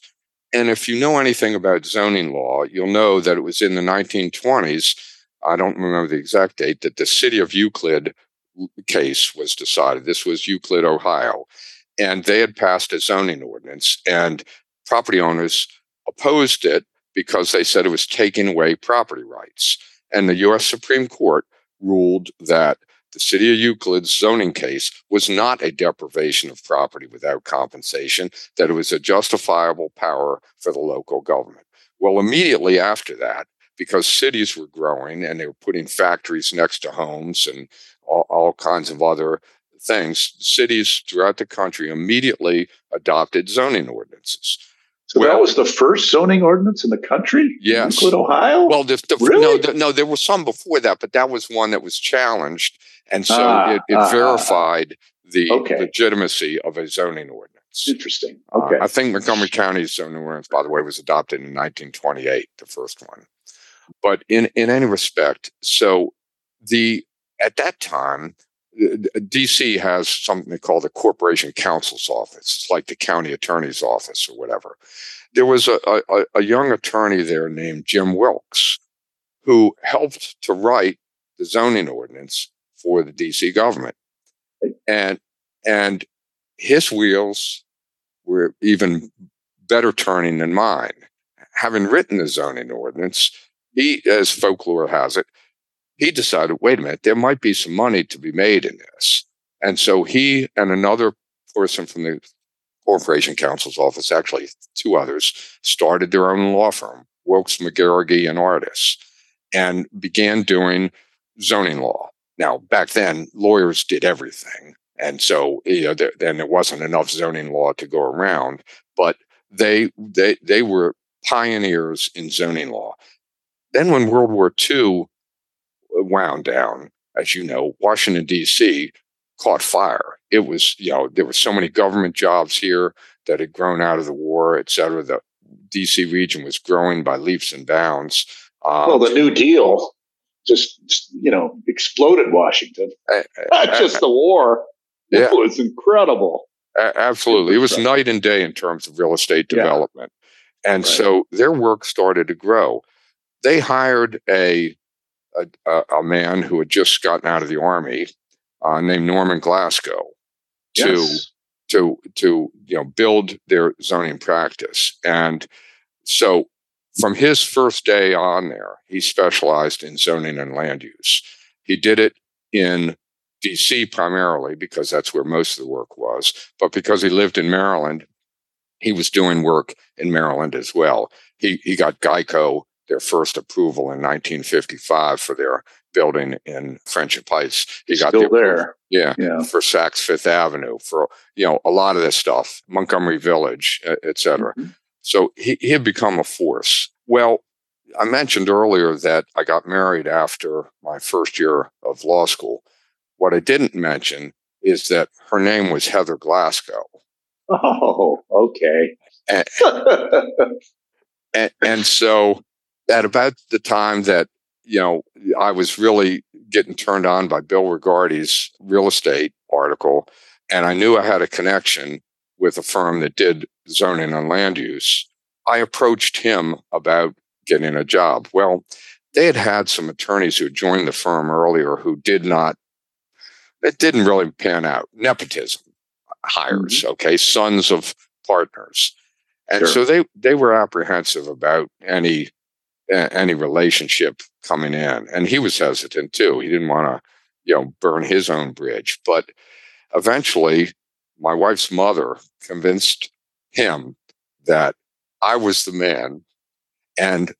[SPEAKER 2] And if you know anything about zoning law, you'll know that it was in the 1920s. I don't remember the exact date that the city of Euclid case was decided. This was Euclid, Ohio, and they had passed a zoning ordinance, and property owners opposed it because they said it was taking away property rights. And the U.S. Supreme Court ruled that the city of Euclid's zoning case was not a deprivation of property without compensation, that it was a justifiable power for the local government. Well, immediately after that, because cities were growing and they were putting factories next to homes and all, all kinds of other things, cities throughout the country immediately adopted zoning ordinances.
[SPEAKER 3] So well, that was the first zoning ordinance in the country?
[SPEAKER 2] Yes.
[SPEAKER 3] Euclid, Ohio?
[SPEAKER 2] Well, the, the, really? no, the, no, there was some before that, but that was one that was challenged. And so ah, it, it ah, verified the okay. legitimacy of a zoning ordinance.
[SPEAKER 3] Interesting. Uh, okay.
[SPEAKER 2] Uh, I think Montgomery County's zoning ordinance, by the way, was adopted in 1928, the first one. But in, in any respect, so the at that time, DC has something they call the Corporation Counsel's Office. It's like the county attorney's office or whatever. There was a, a, a, young attorney there named Jim Wilkes who helped to write the zoning ordinance for the DC government. And, and his wheels were even better turning than mine. Having written the zoning ordinance, he, as folklore has it, he decided, wait a minute, there might be some money to be made in this. And so he and another person from the Corporation Counsel's office, actually two others, started their own law firm, Wilkes McGarraghy and Artis, and began doing zoning law. Now, back then, lawyers did everything. And so, you know, then there wasn't enough zoning law to go around, but they, they, they were pioneers in zoning law. Then when World War II wound down, as you know, Washington, D.C. caught fire. It was, you know, there were so many government jobs here that had grown out of the war, et cetera. The D.C. region was growing by leaps and bounds.
[SPEAKER 3] Um, well, the New Deal just, you know, exploded Washington. Not just the war. Yeah. It was incredible.
[SPEAKER 2] Absolutely. It was night and day in terms of real estate development. Yeah. And right. so their work started to grow. They hired a a, a, man who had just gotten out of the army uh, named Norman Glasgow to yes. to to you know build their zoning practice. And so from his first day on there, he specialized in zoning and land use. He did it in DC primarily because that's where most of the work was, but because he lived in Maryland, he was doing work in Maryland as well. He he got Geico their first approval in 1955 for their building in Friendship Heights.
[SPEAKER 3] He got Still the there.
[SPEAKER 2] Yeah, yeah, for Saks Fifth Avenue, for you know a lot of this stuff, Montgomery Village, etc. Mm-hmm. So he, he had become a force. Well, I mentioned earlier that I got married after my first year of law school. What I didn't mention is that her name was Heather Glasgow.
[SPEAKER 3] Oh, okay.
[SPEAKER 2] and, *laughs* and, and so at about the time that you know I was really getting turned on by Bill Regardie's real estate article, and I knew I had a connection with a firm that did zoning and land use. I approached him about getting a job. Well, they had had some attorneys who joined the firm earlier who did not. It didn't really pan out. Nepotism hires, mm-hmm. okay, sons of partners. And sure. so they, they were apprehensive about any any relationship coming in. And he was hesitant too. He didn't want to, you know, burn his own bridge. But eventually, my wife's mother convinced him that I was the man. And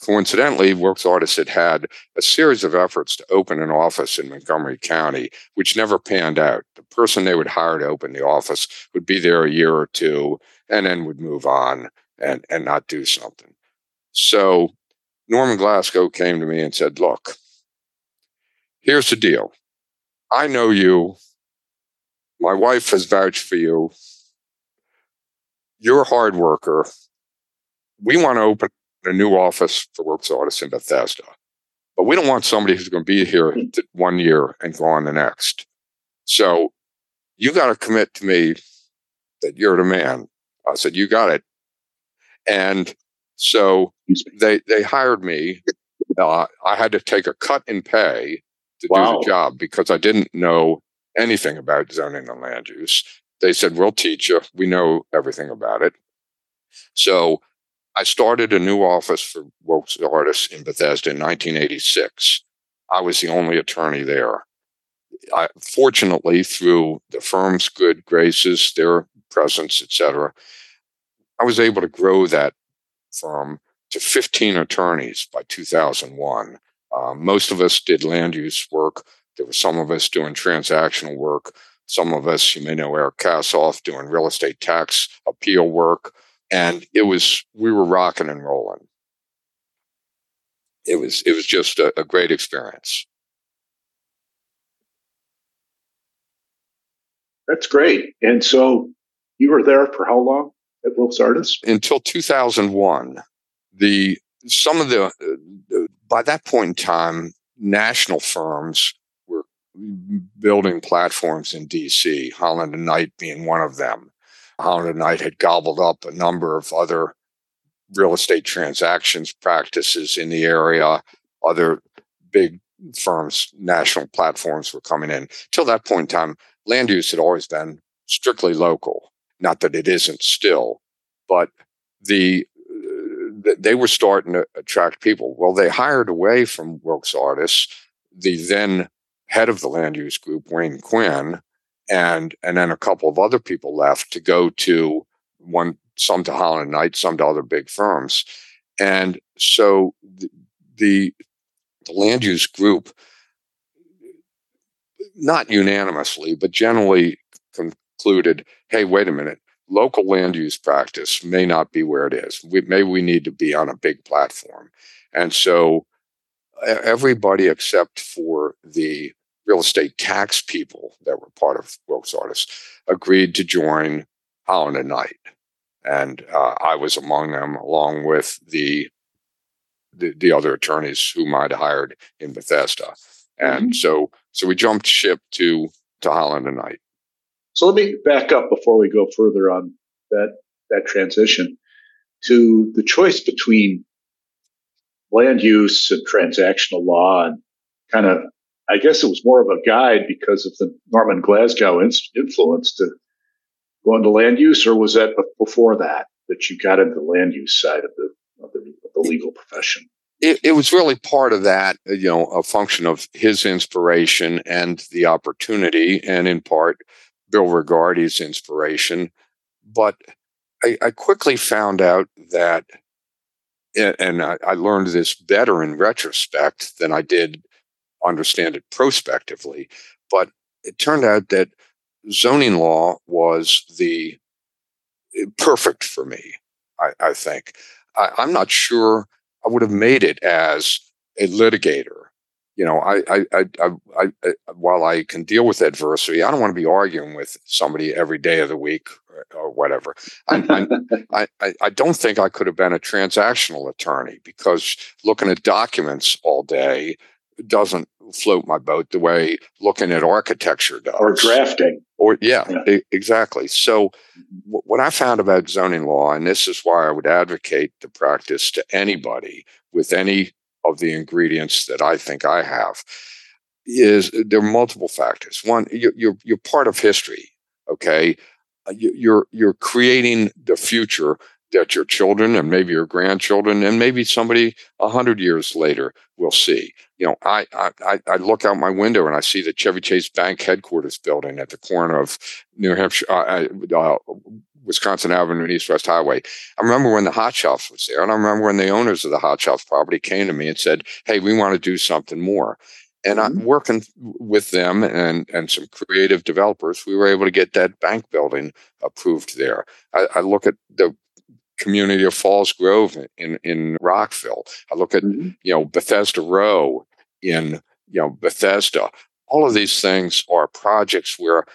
[SPEAKER 2] coincidentally, Wilkes Artis had had a series of efforts to open an office in Montgomery County, which never panned out. The person they would hire to open the office would be there a year or two and then would move on and, and not do something. So Norman Glasgow came to me and said, Look, here's the deal. I know you. My wife has vouched for you. You're a hard worker. We want to open a new office for Wilkes Artis in Bethesda. But we don't want somebody who's going to be here *laughs* one year and go on the next. So you got to commit to me that you're the man. I said, you got it. And so they, they hired me. Uh, I had to take a cut in pay to wow. do the job because I didn't know anything about zoning and land use. They said, we'll teach you. We know everything about it. So I started a new office for Wilkes Artis in Bethesda in 1986. I was the only attorney there. I, fortunately, through the firm's good graces, their presence, etc., I was able to grow that firm to 15 attorneys by 2001. Um, most of us did land use work. There were some of us doing transactional work. Some of us, you may know Eric Kassoff, doing real estate tax appeal work. And it was, we were rocking and rolling. It was, it was just a, a great experience.
[SPEAKER 3] That's great. And so you were there for how long at Wilkes?
[SPEAKER 2] Until 2001. The some of the uh, by that point in time, national firms were building platforms in DC. Holland and Knight being one of them. Holland and Knight had gobbled up a number of other real estate transactions practices in the area. Other big firms, national platforms were coming in. Till that point in time, land use had always been strictly local. Not that it isn't still, but the uh, they were starting to attract people. Well, they hired away from Wilkes Artis the then head of the land use group, Wayne Quinn, and and then a couple of other people left to go to one some to Holland and Knight, some to other big firms, and so the the land use group, not unanimously, but generally concluded, hey, wait a minute, local land use practice may not be where it is. We, maybe we need to be on a big platform. And so everybody except for the real estate tax people that were part of Wilkes Artis agreed to join Holland and Knight. And uh, I was among them, along with the, the, the other attorneys whom I'd hired in Bethesda. And mm-hmm. so so we jumped ship to to Holland and Knight.
[SPEAKER 3] So let me back up before we go further on that that transition to the choice between land use and transactional law and kind of I guess it was more of a guide because of the Norman Glasgow influence to go into land use, or was that before that that you got into the land use side of the, of the, of the legal profession?
[SPEAKER 2] It, it, was really part of that, uh, you know, a function of his inspiration and the opportunity, and in part Bill Regardie's inspiration. But I, I quickly found out that, and I, I learned this better in retrospect than I did understand it prospectively. But it turned out that zoning law was the eh, perfect for me. I, I think I, am not sure I would have made it as a litigator you know, I, I, I, I, I, while I can deal with adversity, I don't want to be arguing with somebody every day of the week or, or whatever. I, I, *laughs* I, I don't think I could have been a transactional attorney because looking at documents all day doesn't float my boat the way looking at architecture does.
[SPEAKER 3] Or drafting.
[SPEAKER 2] Or yeah, yeah. exactly. So mm-hmm. what I found about zoning law, and this is why I would advocate the practice to anybody with any of the ingredients that I think I have is there are multiple factors. One, you're you're, you're part of history. Okay, uh, you're you're creating the future that your children and maybe your grandchildren and maybe somebody a hundred years later will see. You know, I, I I look out my window and I see the Chevy Chase Bank headquarters building at the corner of New Hampshire, uh, uh, Wisconsin Avenue and East West Highway. I remember when the Hot Shoppes was there, and I remember when the owners of the Hot Shoppes property came to me and said, "Hey, we want to do something more." And mm-hmm. I'm working with them and and some creative developers. We were able to get that bank building approved there. I, I look at the community of Falls Grove in in Rockville. I look at mm-hmm. you know Bethesda Row in you know Bethesda. All of these things are projects where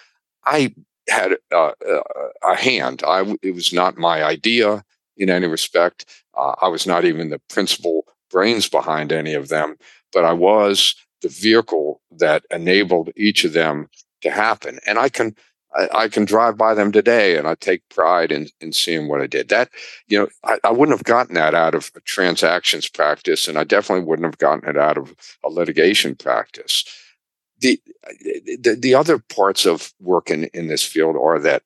[SPEAKER 2] I had uh, uh, a hand. I it was not my idea. in any respect. Uh, I was not even the principal brains behind any of them, but I was the vehicle that enabled each of them to happen. And I can I, I, can drive by them today and I take pride in, in seeing what I did. That, you know, I, I, wouldn't have gotten that out of transactions practice, and I definitely wouldn't have gotten it out of a litigation practice. The, the, the other parts of work in, in this field are that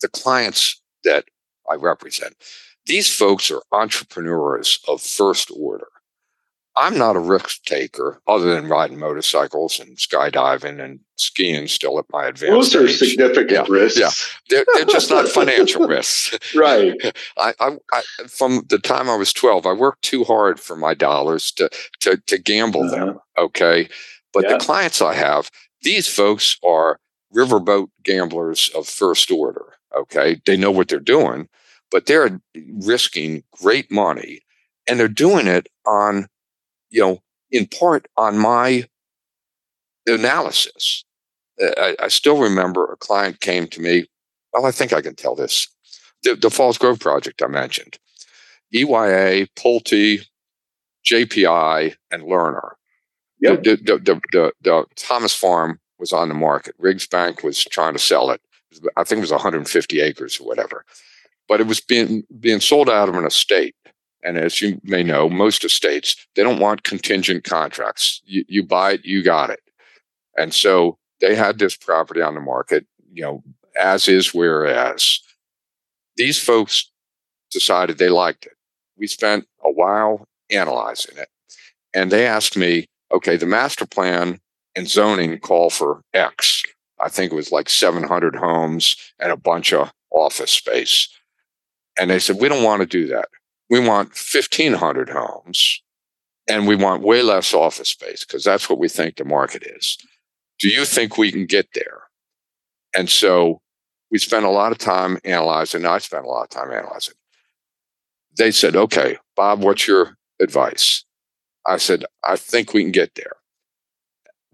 [SPEAKER 2] the clients that I represent, these folks are entrepreneurs of first order. I'm not a risk taker other than riding motorcycles and skydiving and skiing still at my advanced
[SPEAKER 3] Those are
[SPEAKER 2] age.
[SPEAKER 3] significant
[SPEAKER 2] yeah,
[SPEAKER 3] risks.
[SPEAKER 2] Yeah, they're, they're just not financial risks. *laughs*
[SPEAKER 3] right. *laughs*
[SPEAKER 2] I, I, I, from the time I was 12, I worked too hard for my dollars to, to, to gamble uh-huh. them. Okay. But yeah. the clients I have, these folks are riverboat gamblers of first order. Okay. They know what they're doing, but they're risking great money and they're doing it on you know, in part on my analysis. Uh, I, I, still remember a client came to me. Well, I think I can tell this. The, the Falls Grove project I mentioned, EYA, Pulte, JPI, and Lerner. Yep. The, the, the, the, the Thomas Farm was on the market. Riggs Bank was trying to sell it. I think it was 150 acres or whatever, but it was being being sold out of an estate. And as you may know, most estates, they don't want contingent contracts. You, you buy it, you got it. And so they had this property on the market, you know, as is, whereas these folks decided they liked it. We spent a while analyzing it. And they asked me, okay, the master plan and zoning call for X. I think it was like 700 homes and a bunch of office space. And they said, we don't want to do that we want 1,500 homes and we want way less office space because that's what we think the market is. Do you think we can get there? And so we spent a lot of time analyzing. I spent a lot of time analyzing. They said, okay, Bob, what's your advice? I said, I think we can get there.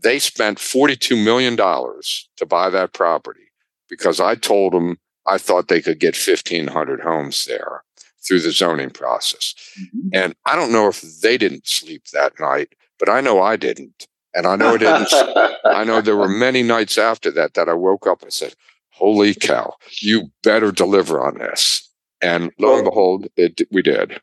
[SPEAKER 2] They spent $42 million to buy that property because I told them I thought they could get 1,500 homes there through the zoning process. Mm-hmm. And I don't know if they didn't sleep that night, but I know I didn't. And I know I didn't. I know there were many nights after that that I woke up and said, Holy cow, you better deliver on this. And lo and behold, it, we did.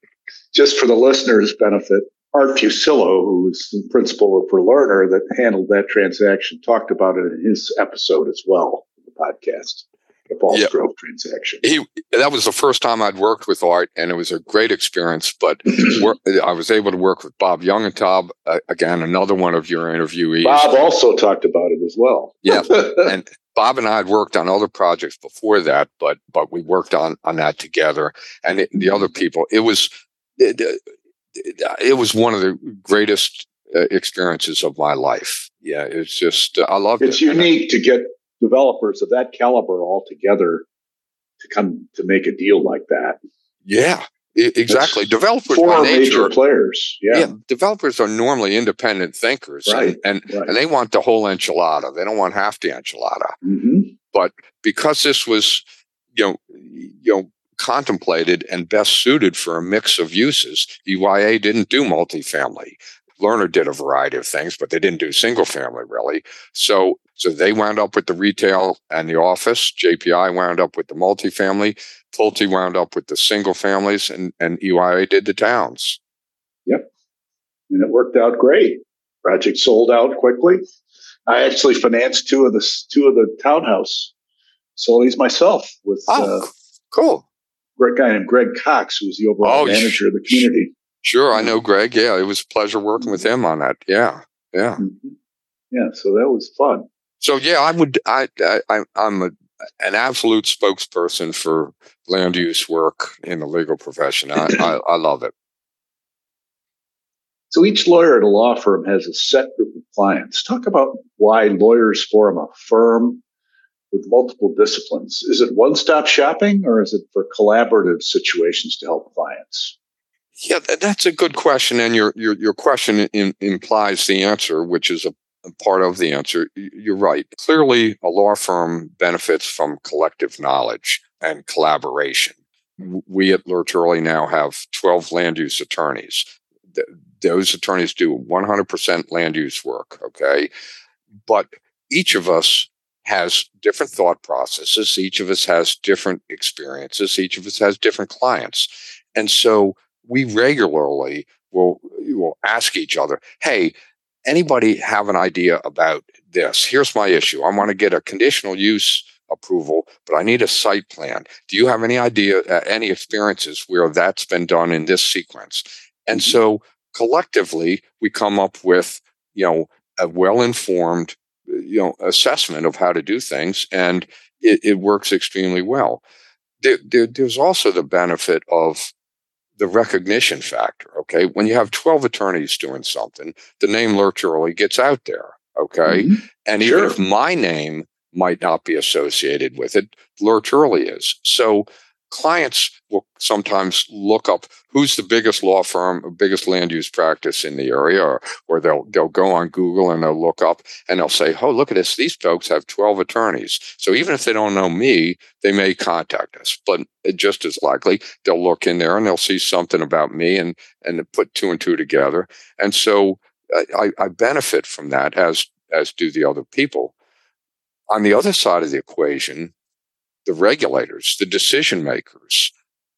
[SPEAKER 3] Just for the listeners' benefit, Art Fuccillo, who was the principal for Lerner that handled that transaction, talked about it in his episode as well, in the podcast the Falls yeah. Grove transaction.
[SPEAKER 2] He that was the first time I'd worked with Art, and it was a great experience. But *clears throat* I was able to work with Bob Youngentob uh, again, another one of your interviewees.
[SPEAKER 3] Bob also talked about it as well.
[SPEAKER 2] yeah, *laughs* and Bob and I had worked on other projects before that, but but we worked on on that together. And it, the other people, it was it, it, was one of the greatest uh, experiences of my life. Yeah, it's just uh, I love
[SPEAKER 3] it. It's unique to get developers of that caliber all together to come to make a deal like that.
[SPEAKER 2] Yeah, exactly. That's developers
[SPEAKER 3] four nature, major players. Yeah. yeah.
[SPEAKER 2] developers are normally independent thinkers,
[SPEAKER 3] right?
[SPEAKER 2] And
[SPEAKER 3] and, right.
[SPEAKER 2] and, they want the whole enchilada. They don't want half the enchilada.
[SPEAKER 3] Mm-hmm.
[SPEAKER 2] But because this was, you know, you know, contemplated and best suited for a mix of uses, EYA didn't do multifamily. Lerner did a variety of things, but they didn't do single family really. So so they wound up with the retail and the office. JPI wound up with the multifamily. Pulte wound up with the single families, and, and EYA did the towns.
[SPEAKER 3] Yep. And it worked out great. Project sold out quickly. I actually financed two of the two of the townhouse facilities myself with
[SPEAKER 2] oh, uh, cool.
[SPEAKER 3] Great guy named Greg Cox, who was the overall oh, manager of the community.
[SPEAKER 2] Sure, I know Greg. Yeah, it was a pleasure working with him on that. Yeah, yeah, mm-hmm.
[SPEAKER 3] yeah. So that was fun.
[SPEAKER 2] So yeah, I would. I, I I'm a, an absolute spokesperson for land use work in the legal profession. I, I, *clears throat* I love it.
[SPEAKER 3] So each lawyer at a law firm has a set group of clients. Talk about why lawyers form a firm with multiple disciplines. Is it one-stop shopping, or is it for collaborative situations to help clients?
[SPEAKER 2] Yeah, that's a good question, and your your your question in, implies the answer, which is a part of the answer. You're right. Clearly, a law firm benefits from collective knowledge and collaboration. we at Lerch Early now have 12 land use attorneys. Th- those attorneys do 100% land use work. Okay. But each of us has different thought processes. Each of us has different experiences. Each of us has different clients. And so we regularly will, will ask each other, Hey, anybody have an idea about this? Here's my issue. I want to get a conditional use approval, but I need a site plan. Do you have any idea, uh, any experiences where that's been done in this sequence? And mm-hmm. so collectively, we come up with, you know, a well informed, you know, assessment of how to do things, and it, it works extremely well. There, there, there's also the benefit of the recognition factor. Okay. When you have 12 attorneys doing something, the name Lerch Early gets out there. Okay. Mm-hmm. And even if my name might not be associated with it, Lerch Early is. So clients will sometimes look up who's the biggest law firm, biggest land use practice in the area, or, or they'll they'll go on Google and they'll look up and they'll say, "Oh, look at this! These folks have twelve attorneys." So even if they don't know me, they may contact us. But just as likely, they'll look in there and they'll see something about me and and put two and two together. And so I, I benefit from that as as do the other people. On the other side of the equation, the regulators, the decision makers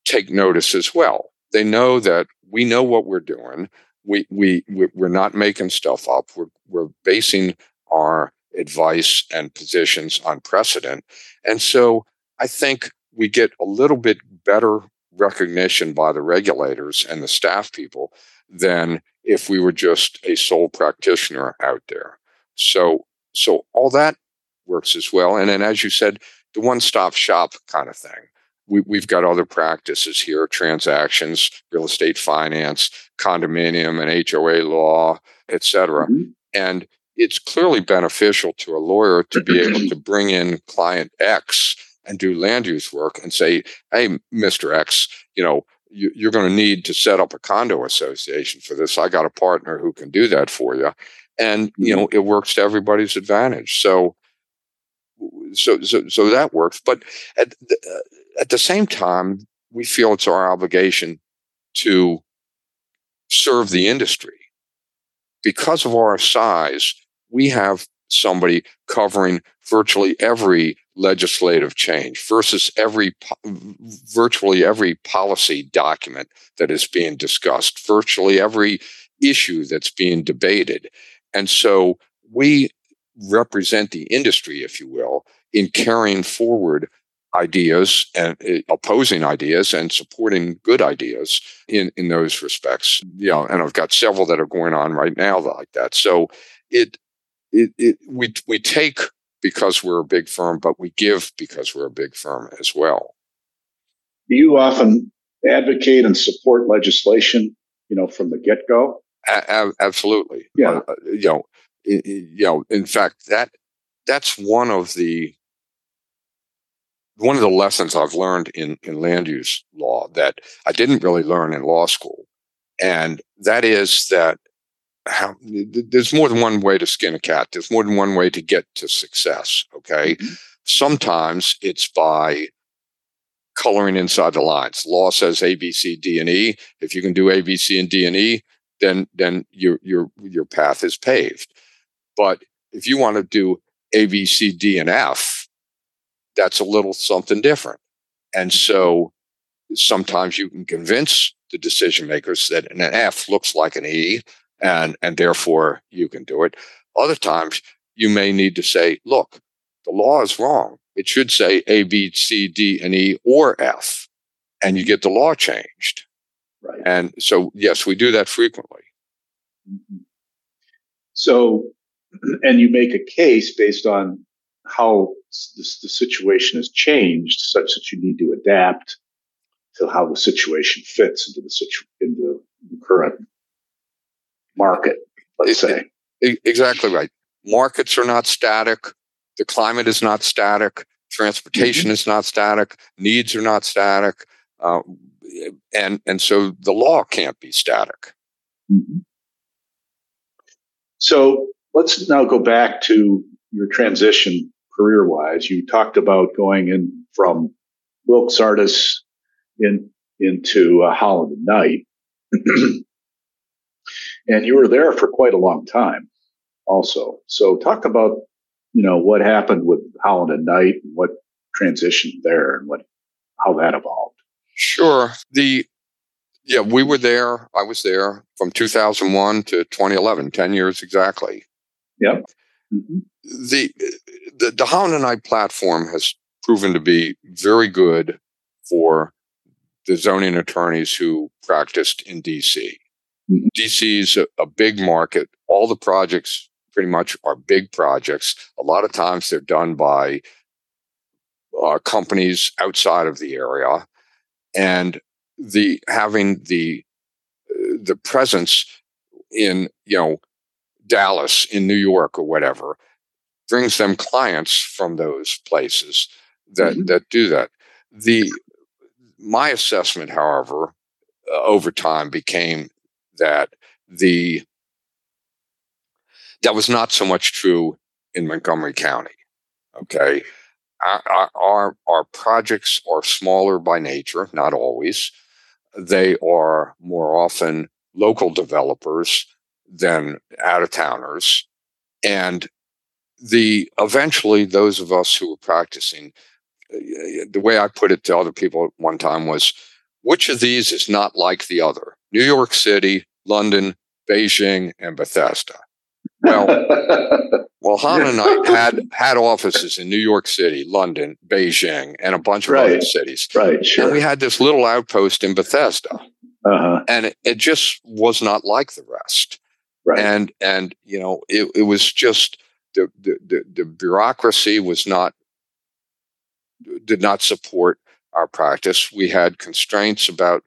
[SPEAKER 2] take notice as well. They know that we know what we're doing. We, we, we're not making stuff up. We're, we're basing our advice and positions on precedent. And so I think we get a little bit better recognition by the regulators and the staff people than if we were just a sole practitioner out there. So, so all that works as well. And then, as you said, the one stop shop kind of thing. We, we've got other practices here transactions, real estate finance, condominium and HOA law, et cetera. Mm-hmm. And it's clearly beneficial to a lawyer to be able to *clears throat* bring in client X and do land use work and say, hey, Mr. X, you know, you, are going to need to set up a condo association for this. I got a partner who can do that for you. And, you mm-hmm. know, it works to everybody's advantage. So so, so, so that works. But at the, uh, at the same time, we feel it's our obligation to serve the industry. Because of our size, we have somebody covering virtually every legislative change versus every virtually every policy document that is being discussed virtually every issue that's being debated and so we represent the industry, if you will, in carrying forward ideas and uh, opposing ideas and supporting good ideas in, in those respects. You know, and I've got several that are going on right now like that. So it, it, it we, we take because we're a big firm, but we give because we're a big firm as well.
[SPEAKER 3] Do you often advocate and support legislation, you know, from the get go?
[SPEAKER 2] A- absolutely.
[SPEAKER 3] Yeah.
[SPEAKER 2] Uh, you know, you know, in fact, that that's one of the one of the lessons I've learned in, in land use law that I didn't really learn in law school. And that is that how, there's more than one way to skin a cat. There's more than one way to get to success. Okay. Mm-hmm. Sometimes it's by coloring inside the lines. Law says A, B, C, D, and E. If you can do A, B, C, and D, and E, then then your your your path is paved. But if you want to do A, B, C, D, and F, that's a little something different. And so sometimes you can convince the decision makers that an F looks like an E and, and therefore you can do it. Other times you may need to say, look, the law is wrong. It should say A, B, C, D, and E or F, and you get the law changed.
[SPEAKER 3] Right.
[SPEAKER 2] And so, yes, we do that frequently.
[SPEAKER 3] Mm-hmm. So and you make a case based on how the, the situation has changed such that you need to adapt to how the situation fits into the situ- into the current market let's say.
[SPEAKER 2] exactly right. Markets are not static. The climate is not static. Transportation mm-hmm. is not static. Needs are not static. Uh, and and so the law can't be static.
[SPEAKER 3] Mm-hmm. so let's now go back to your transition career wise. You talked about going in from Wilkes Artis in into uh, Holland and Knight, and you were there for quite a long time, also. So talk about you know what happened with Holland and Knight and what transitioned there and what how that evolved.
[SPEAKER 2] Sure. The yeah, we were there. I was there from 2001 to 2011, 10 years exactly.
[SPEAKER 3] Yep. Mm-hmm.
[SPEAKER 2] The, the the Holland and Knight platform has proven to be very good for the zoning attorneys who practiced in DC. Mm-hmm. DC is a, a big market. All the projects pretty much are big projects. A lot of times they're done by uh, companies outside of the area, and the having the uh, the presence in you know Dallas, in New York, or whatever brings them clients from those places that mm-hmm. that do that. The my assessment, however, uh, over time became that the that was not so much true in Montgomery County. Okay, our, our, our projects are smaller by nature, not always. They are more often local developers than out of towners. And the eventually those of us who were practicing, the way I put it to other people at one time was, which of these is not like the other? New York City, London, Beijing, and Bethesda. Well, *laughs* well, Holland and Knight had had offices in New York City, London, Beijing, and a bunch of right. other cities.
[SPEAKER 3] Right, sure.
[SPEAKER 2] And we had this little outpost in Bethesda, uh-huh. and it, it, just was not like the rest. Right. And and you know, it, it was just the, the the the bureaucracy was not did not support our practice. We had constraints about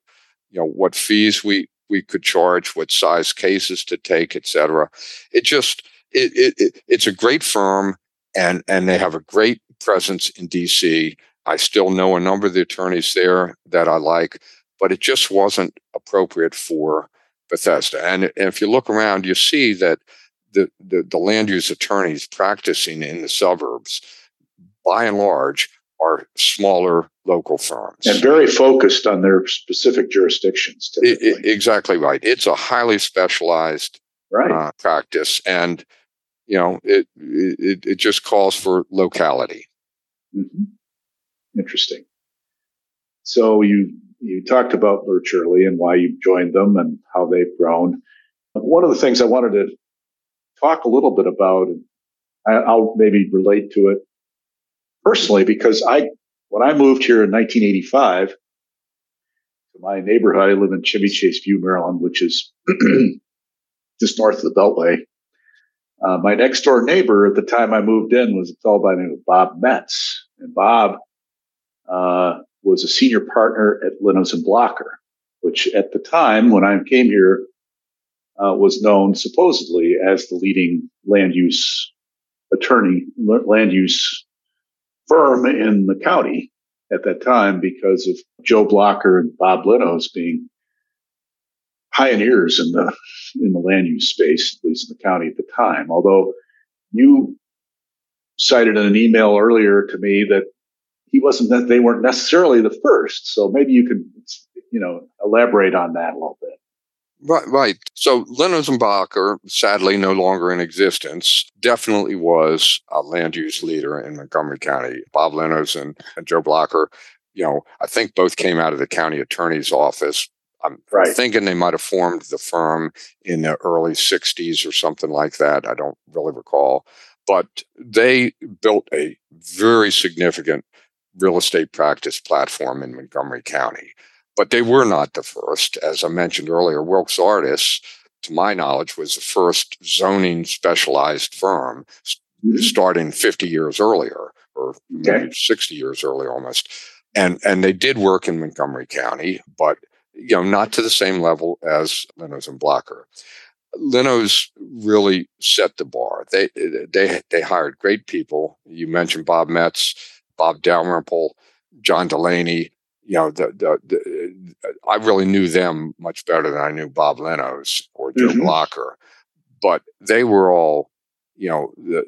[SPEAKER 2] you know what fees we we could charge, what size cases to take, etc. It just it, it, it, it's a great firm, and and they have a great presence in D.C. I still know a number of the attorneys there that I like, but it just wasn't appropriate for Bethesda. And, if you look around, you see that the, the, the land use attorneys practicing in the suburbs, by and large, are smaller local firms
[SPEAKER 3] and very focused on their specific jurisdictions.
[SPEAKER 2] It, it, exactly right. It's a highly specialized right. uh, practice, and you know it, it it just calls for locality.
[SPEAKER 3] Mm-hmm. Interesting. So you you talked about Lerch Early and why you joined them and how they've grown. One of the things I wanted to talk a little bit about, and I'll maybe relate to it personally because I, when I moved here in 1985, to my neighborhood, I live in Chevy Chase View, Maryland, which is *clears throat* just north of the Beltway. Uh, my next door neighbor at the time I moved in was a fellow by the name of Bob Metz. And Bob uh, was a senior partner at Linowes and Blocker, which at the time when I came here uh, was known supposedly as the leading land use attorney, land use firm in the county at that time because of Joe Blocker and Bob Linowes being pioneers in the in the land use space, at least in the county at the time. Although you cited in an email earlier to me that he wasn't that they weren't necessarily the first. So maybe you could you know elaborate on that a little bit.
[SPEAKER 2] Right, right. So Blocker, sadly no longer in existence, definitely was a land use leader in Montgomery County. Bob Linowes and, and Joe Blocker, you know, I think both came out of the county attorney's office. I'm right. thinking they might have formed the firm in the early 60s or something like that. I don't really recall. But they built a very significant real estate practice platform in Montgomery County. But they were not the first. As I mentioned earlier, Wilkes Artis, to my knowledge, was the first zoning specialized firm mm-hmm. starting 50 years earlier or okay. maybe 60 years earlier almost. And, and they did work in Montgomery County, but you know, not to the same level as Linowes and Blocker. Linowes really set the bar. They they they hired great people. You mentioned Bob Metz, Bob Dalrymple, John Delaney you know, the, the, the, I really knew them much better than I knew Bob Linowes or Joe mm-hmm. Blocker, but they were all, you know, the,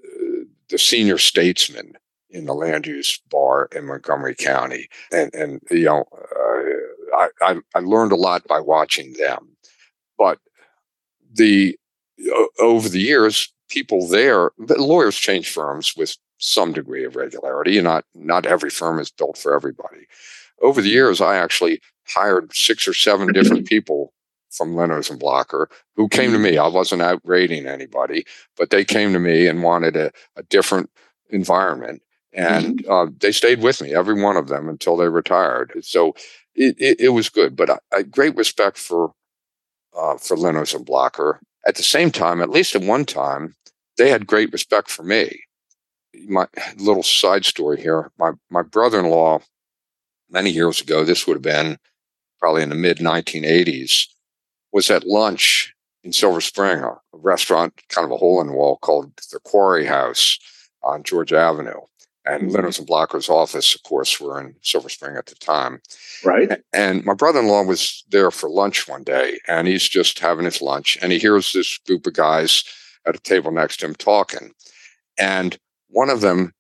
[SPEAKER 2] the senior statesmen in the land use bar in Montgomery County. And, and you know, uh, I, I, I learned a lot by watching them. But the over the years, people there, the lawyers change firms with some degree of regularity. Not not every firm is built for everybody. Over the years, I actually hired six or seven different *clears throat* people from Linowes and Blocher who came to me. I wasn't out raiding anybody, but they came to me and wanted a, a different environment. And uh, they stayed with me, every one of them, until they retired. So it, it, it was good. But I, I great respect for uh, for Linowes and Blocher. At the same time, at least at one time, they had great respect for me. My little side story here: my my brother-in-law, many years ago, this would have been probably in the mid 1980s, was at lunch in Silver Spring, a restaurant, kind of a hole in the wall called the Quarry House on Georgia Avenue. And mm-hmm. Linowes and Blocher's office, of course, were in Silver Spring at the time.
[SPEAKER 3] Right.
[SPEAKER 2] And my brother in law was there for lunch one day, and he's just having his lunch, and he hears this group of guys at a table next to him talking. And one of them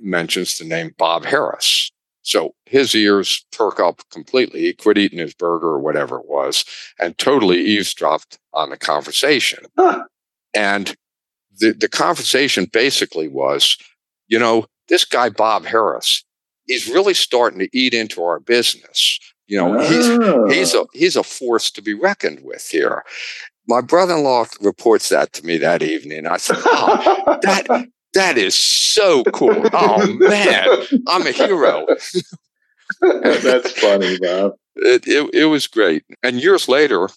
[SPEAKER 2] mentions the name Bob Harris. So his ears perk up completely. He quit eating his burger or whatever it was and totally eavesdropped on the conversation. Huh. And the, the conversation basically was, you know, this guy, Bob Harris, he's really starting to eat into our business. You know, oh. he's, ah. he's a, he's a force to be reckoned with here. My brother-in-law reports that to me that evening. I said, "Oh, *laughs* that that is so cool! *laughs* Oh man, I'm a hero."
[SPEAKER 3] That's funny, Bob.
[SPEAKER 2] It, it, it was great. And years later,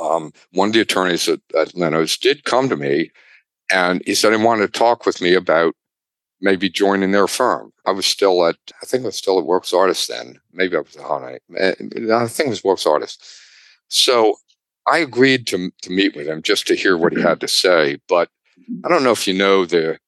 [SPEAKER 2] um, one of the attorneys at, at Linowes did come to me, and he said he wanted to talk with me about maybe joining their firm. I was still at, I think I was still at Wilkes Artis then. Maybe I was at Honey. I think it was Wilkes Artis. So I agreed to to meet with him just to hear what he had to say. But I don't know if you know the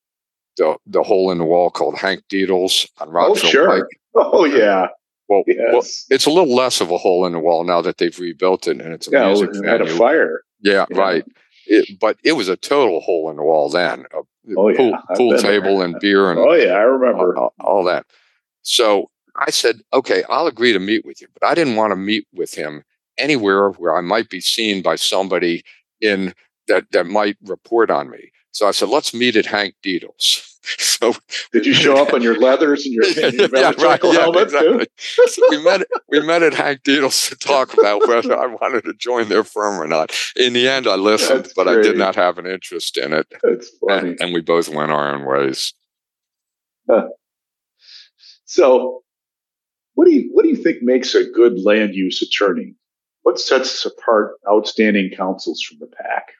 [SPEAKER 2] the the hole in the wall called Hank Dietle's on Rockville
[SPEAKER 3] oh, sure. Pike. *laughs* Oh yeah.
[SPEAKER 2] Well, yes. well, it's a little less of a hole in the wall now that they've rebuilt it and it's a
[SPEAKER 3] yeah,
[SPEAKER 2] music
[SPEAKER 3] it had a fire.
[SPEAKER 2] Yeah, yeah. right. It, but it was a total hole in the wall then. A
[SPEAKER 3] oh,
[SPEAKER 2] pool,
[SPEAKER 3] yeah.
[SPEAKER 2] pool table there. and beer and
[SPEAKER 3] oh yeah, I remember
[SPEAKER 2] all, all, that. So I said, okay, I'll agree to meet with you, but I didn't want to meet with him anywhere where I might be seen by somebody in that that might report on me. So I said, let's meet at Hank Dietle's. *laughs* So
[SPEAKER 3] did you show up on your leathers and your, *laughs* and your yeah, right, yeah, helmet exactly.
[SPEAKER 2] too? so we met we met at Hank Dietle's to talk about *laughs* whether I wanted to join their firm or not. In the end, I listened, That's but great. I did not have an interest in it.
[SPEAKER 3] That's funny.
[SPEAKER 2] And, and we both went our own ways.
[SPEAKER 3] Huh. So, what do you what do you think makes a good land use attorney? What sets apart outstanding counsels from the pack?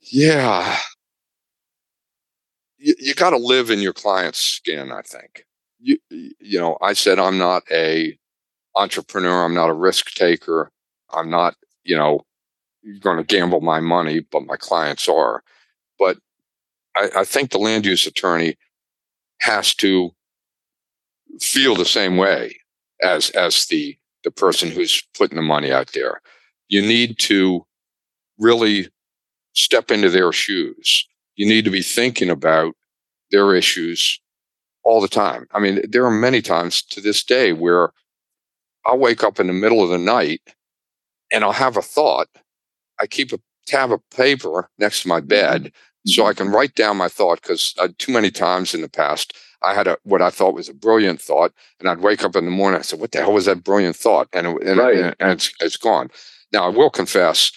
[SPEAKER 2] Yeah. You, you got to live in your client's skin, I think. You, you know, I said I'm not a entrepreneur, I'm not a risk taker, I'm not, you know, going to gamble my money, but my clients are. But I, I think the land use attorney has to feel the same way as as the the person who's putting the money out there. You need to really step into their shoes. You need to be thinking about their issues all the time. I mean, there are many times to this day where I'll wake up in the middle of the night and I'll have a thought. I keep a tab of paper next to my bed so I can write down my thought because uh, too many times in the past I had a what I thought was a brilliant thought, and I'd wake up in the morning. I said, "What the hell was that brilliant thought?" And it, and, right. and, and it's, it's gone. Now I will confess,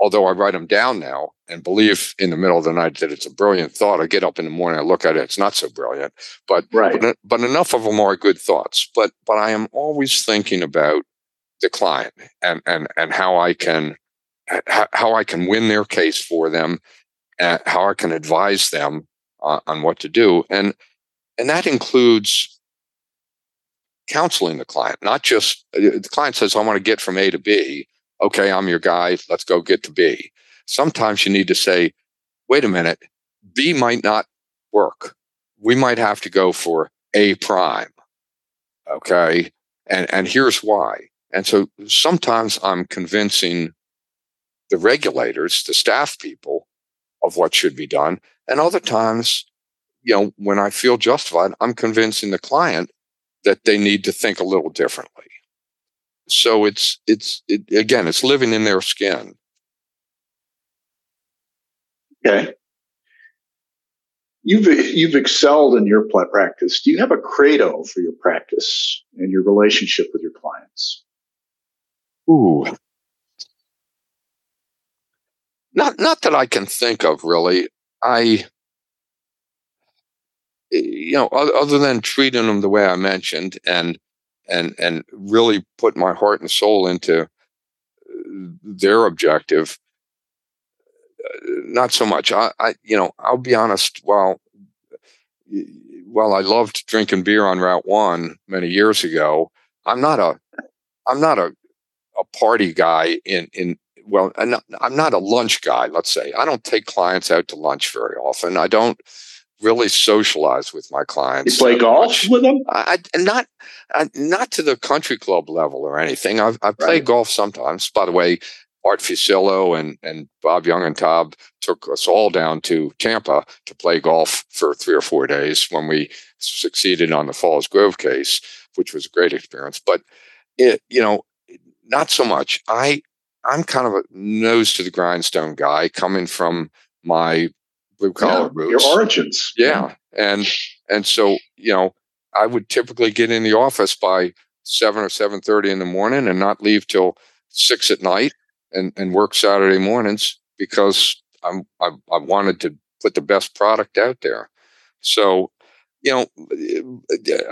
[SPEAKER 2] although I write them down now and believe in the middle of the night that it's a brilliant thought, I get up in the morning, I look at it, it's not so brilliant. But
[SPEAKER 3] right.
[SPEAKER 2] but, but enough of them are good thoughts. But but I am always thinking about the client and and and how I can how I can win their case for them, and how I can advise them uh, on what to do. And and that includes counseling the client, not just uh, the client says, I want to get from A to B. Okay, I'm your guy. Let's go get to B. Sometimes you need to say, wait a minute, B might not work. We might have to go for A prime. Okay. And, and here's why. And so sometimes I'm convincing the regulators, the staff people of what should be done. And other times you know, when I feel justified, I'm convincing the client that they need to think a little differently. So it's it's it, again, it's living in their skin.
[SPEAKER 3] Okay. You've you've excelled in your practice. Do you have a credo for your practice and your relationship with your clients?
[SPEAKER 2] Ooh, not not that I can think of really. I you know other than treating them the way I mentioned and and and really put my heart and soul into uh, their objective not so much I, I you know I'll be honest while while I loved drinking beer on Route 1 many years ago I'm not a I'm not a a party guy in in well, I'm not, I'm not a lunch guy, let's say. I don't take clients out to lunch very often. I don't really socialize with my clients.
[SPEAKER 3] You play golf much. with them?
[SPEAKER 2] I, I not I, not to the country club level or anything. I've I play right. golf sometimes. By the way, Art Fuccillo and and Bob Young and Bob Youngentob took us all down to Tampa to play golf for three or four days when we succeeded on the Falls Grove case, which was a great experience. But it, you know, not so much. I I'm kind of a nose to the grindstone guy coming from my blue collar yeah, roots.
[SPEAKER 3] Your origins.
[SPEAKER 2] Yeah. And and so, you know, I would typically get in the office by seven or seven thirty in the morning and not leave till six at night and, and work Saturday mornings because I'm I, I wanted to put the best product out there. So you know,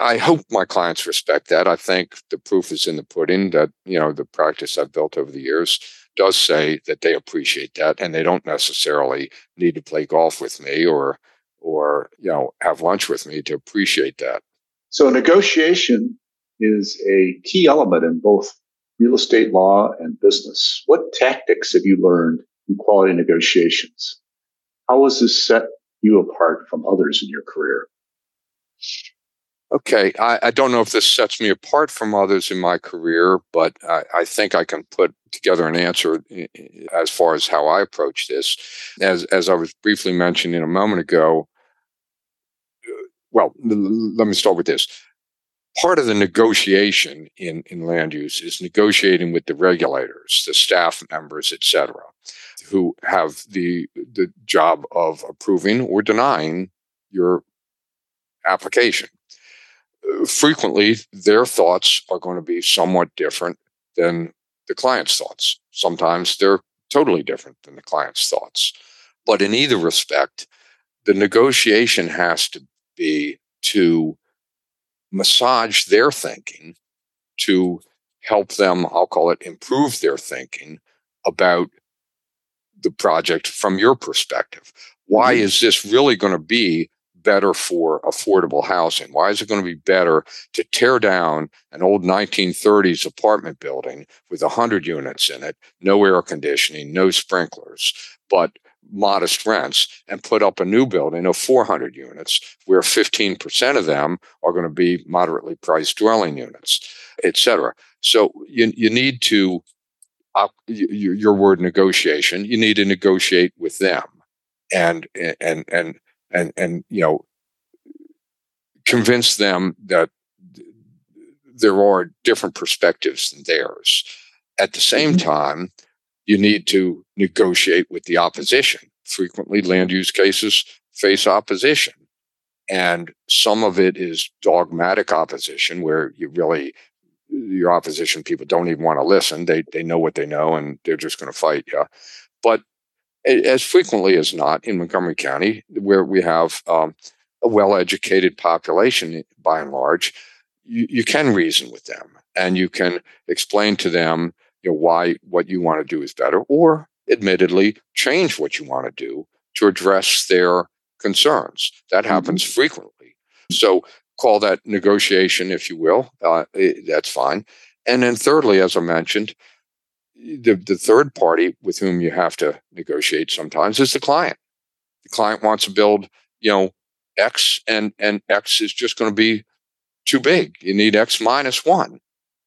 [SPEAKER 2] I hope my clients respect that. I think the proof is in the pudding that, you know, the practice I've built over the years does say that they appreciate that and they don't necessarily need to play golf with me or or you know have lunch with me to appreciate that.
[SPEAKER 3] So negotiation is a key element in both real estate law and business. What tactics have you learned in quality negotiations? How has this set you apart from others in your career?
[SPEAKER 2] Okay, I, I, don't know if this sets me apart from others in my career, but I, I, think I can put together an answer eh, eh, eh, as far as how I approach this. As as I was briefly mentioning a moment ago, uh, well, let me start with this. Part of the negotiation in, in land use is negotiating with the regulators, the staff members, et cetera, who have the the job of approving or denying your application. Frequently, their thoughts are going to be somewhat different than the client's thoughts. Sometimes they're totally different than the client's thoughts. But in either respect, the negotiation has to be to massage their thinking to help them, I'll call it improve their thinking about the project from your perspective. Why mm-hmm. is this really going to be better for affordable housing? Why is it going to be better to tear down an old 1930s apartment building with 100 units in it, no air conditioning, no sprinklers, but modest rents and put up a new building of 400 units where 15% of them are going to be moderately priced dwelling units, et cetera. So you, you need to, uh, your word negotiation, you need to negotiate with them and, and, and, and and you know convince them that there are different perspectives than theirs. At the same mm-hmm. time, you need to negotiate with the opposition. Frequently, land use cases face opposition. And some of it is dogmatic opposition, where you really, your opposition people don't even want to listen. They, they know what they know and they're just going to fight you. But as frequently as not in Montgomery County, where we have um, a well educated population by and large, you, you can reason with them and you can explain to them you know, why what you want to do is better, or admittedly, change what you want to do to address their concerns. That mm-hmm. happens mm-hmm. frequently. So call that negotiation, if you will. Uh, it, that's fine. And then, thirdly, as I mentioned, the, the third party with whom you have to negotiate sometimes is the client. The client wants to build, you know, X and, and X is just going to be too big. You need X minus one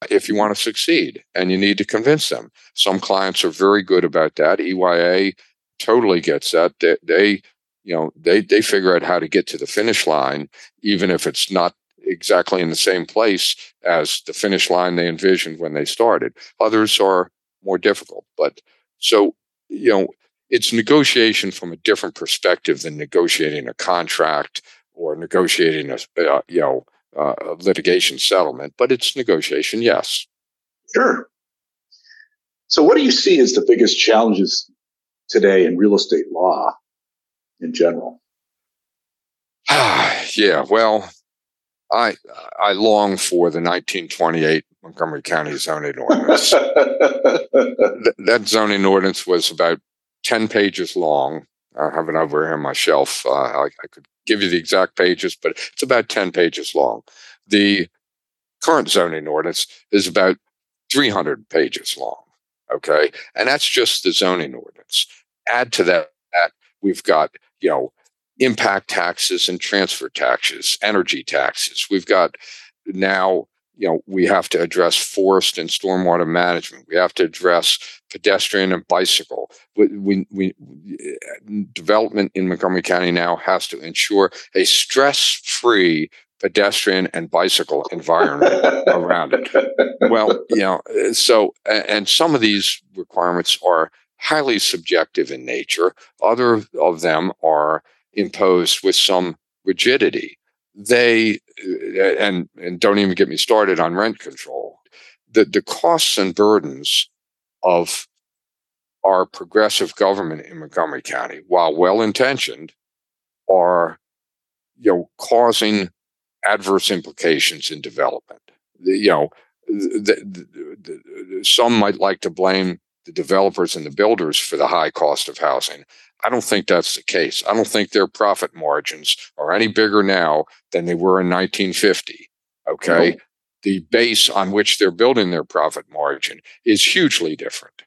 [SPEAKER 2] if you want to succeed and you need to convince them. Some clients are very good about that. EYA totally gets that. They, they you know, they, they figure out how to get to the finish line, even if it's not exactly in the same place as the finish line they envisioned when they started. Others are more difficult. But so, you know, it's negotiation from a different perspective than negotiating a contract or negotiating a, uh, you know, uh, a litigation settlement, but it's negotiation, yes.
[SPEAKER 3] Sure. So, what do you see as the biggest challenges today in real estate law in general? *sighs*
[SPEAKER 2] yeah, well, I I long for the 1928 Montgomery County zoning ordinance. *laughs* Th- that zoning ordinance was about 10 pages long. I have it over here on my shelf. Uh, I, I could give you the exact pages, but it's about 10 pages long. The current zoning ordinance is about 300 pages long. Okay. And that's just the zoning ordinance. Add to that, that we've got, you know, impact taxes and transfer taxes, energy taxes. We've got now, you know, we have to address forest and stormwater management. We have to address pedestrian and bicycle. We, we, we, development in Montgomery County now has to ensure a stress-free pedestrian and bicycle environment *laughs* around it. Well, you know, so and some of these requirements are highly subjective in nature. Other of them are imposed with some rigidity. They uh, and and don't even get me started on rent control. The the costs and burdens of our progressive government in Montgomery County, while well intentioned, are you know causing adverse implications in development. The, you know, the, the, some might like to blame the developers and the builders for the high cost of housing. I don't think that's the case. I don't think their profit margins are any bigger now than they were in 1950. Okay. The base on which they're building their profit margin is hugely different.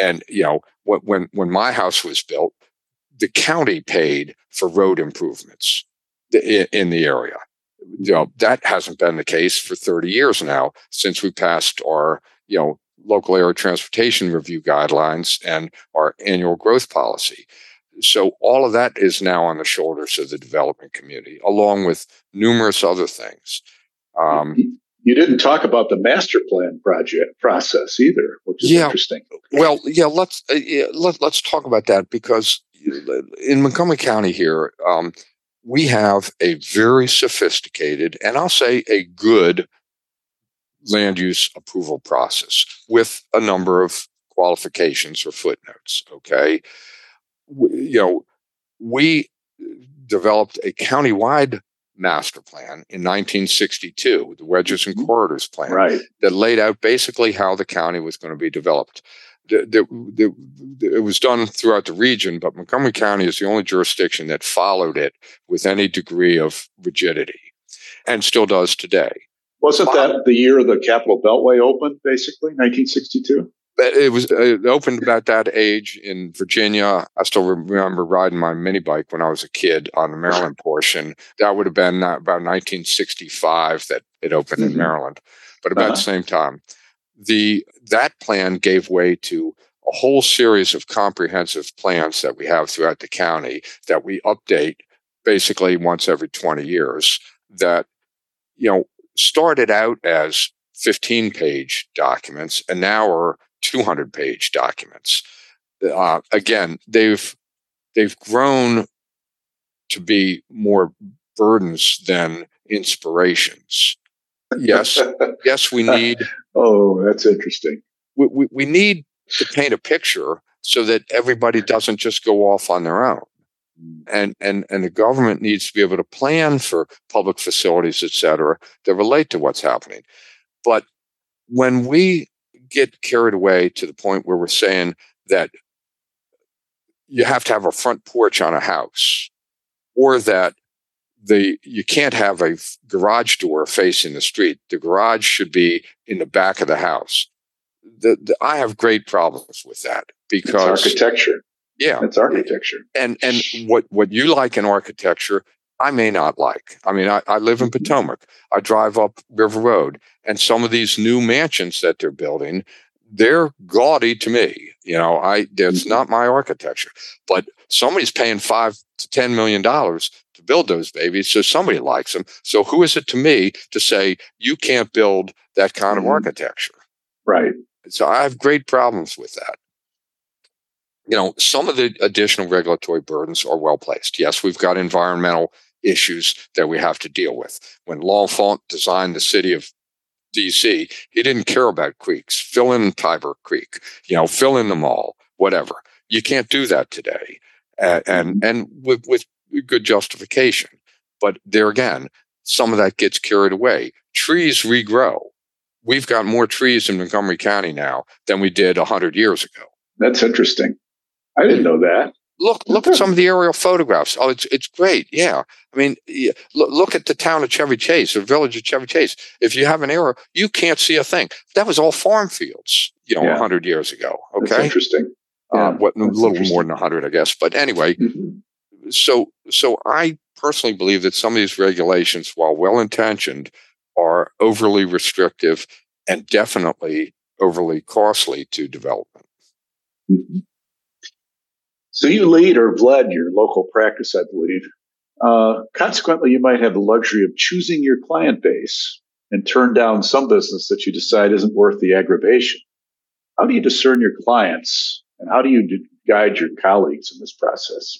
[SPEAKER 2] And, you know, when, when my house was built, the county paid for road improvements in the area. You know, that hasn't been the case for 30 years now since we passed our, you know, local area transportation review guidelines and our annual growth policy. So all of that is now on the shoulders of the development community, along with numerous other things.
[SPEAKER 3] Um, you didn't talk about the master plan project process either, which is yeah, interesting.
[SPEAKER 2] Well, yeah, let's uh, yeah, let, let's talk about that because in Montgomery County here, um, we have a very sophisticated and I'll say a good land use approval process with a number of qualifications or footnotes. Okay. We, you know, we developed a countywide master plan in 1962, the Wedges and mm-hmm. Corridors Plan,
[SPEAKER 3] right.
[SPEAKER 2] that laid out basically how the county was going to be developed. The, the, the, it was done throughout the region, but Montgomery County is the only jurisdiction that followed it with any degree of rigidity and still does today.
[SPEAKER 3] Wasn't that the year the Capital Beltway opened, basically, 1962?
[SPEAKER 2] It was it opened about that age in Virginia. I still remember riding my mini bike when I was a kid on the Maryland portion. That would have been about 1965 that it opened mm-hmm. in Maryland, but about uh-huh. the same time. The that plan gave way to a whole series of comprehensive plans that we have throughout the county that we update basically once every 20 years. That you know started out as 15 page documents and now are 200 page documents. Uh, again, they've they've grown to be more burdens than inspirations. Yes, yes, we *laughs* need.
[SPEAKER 3] oh, that's interesting.
[SPEAKER 2] We, we, we need to paint a picture so that everybody doesn't just go off on their own and and and the government needs to be able to plan for public facilities et cetera that relate to what's happening. But when we get carried away to the point where we're saying that you have to have a front porch on a house or that the you can't have a garage door facing the street the garage should be in the back of the house. The, the, i have great problems with that because
[SPEAKER 3] it's architecture
[SPEAKER 2] yeah,
[SPEAKER 3] it's architecture.
[SPEAKER 2] And and what what you like in architecture, I may not like. I mean, I, I live in mm-hmm. Potomac. I drive up River Road, and some of these new mansions that they're building, they're gaudy to me. You know, I that's mm-hmm. not my architecture, but somebody's paying five to ten million dollars to build those babies, so somebody likes them. So who is it to me to say you can't build that kind mm-hmm. of architecture?
[SPEAKER 3] Right.
[SPEAKER 2] So I have great problems with that. You know, some of the additional regulatory burdens are well placed. Yes, we've got environmental issues that we have to deal with. When L'Enfant designed the city of DC, he didn't care about creeks. Fill in Tiber Creek, you know, fill in the mall, whatever. You can't do that today, and and, with, with good justification. But there again, some of that gets carried away. Trees regrow. We've got more trees in Montgomery County now than we did hundred years ago.
[SPEAKER 3] That's interesting. I didn't know that.
[SPEAKER 2] Look, look at some of the aerial photographs. Oh, it's it's great. Yeah, I mean, look, look at the town of Chevy Chase, the village of Chevy Chase. If you have an arrow, you can't see a thing. That was all farm fields, you know, yeah. hundred years ago. Okay,
[SPEAKER 3] That's interesting.
[SPEAKER 2] Uh, yeah, what, a little more than hundred, I guess. But anyway, mm-hmm. so so I personally believe that some of these regulations, while well intentioned, are overly restrictive and definitely overly costly to development.
[SPEAKER 3] Mm-hmm. So you lead or led your local practice, I believe. Uh, consequently, you might have the luxury of choosing your client base and turn down some business that you decide isn't worth the aggravation. How do you discern your clients and how do you guide your colleagues in this process?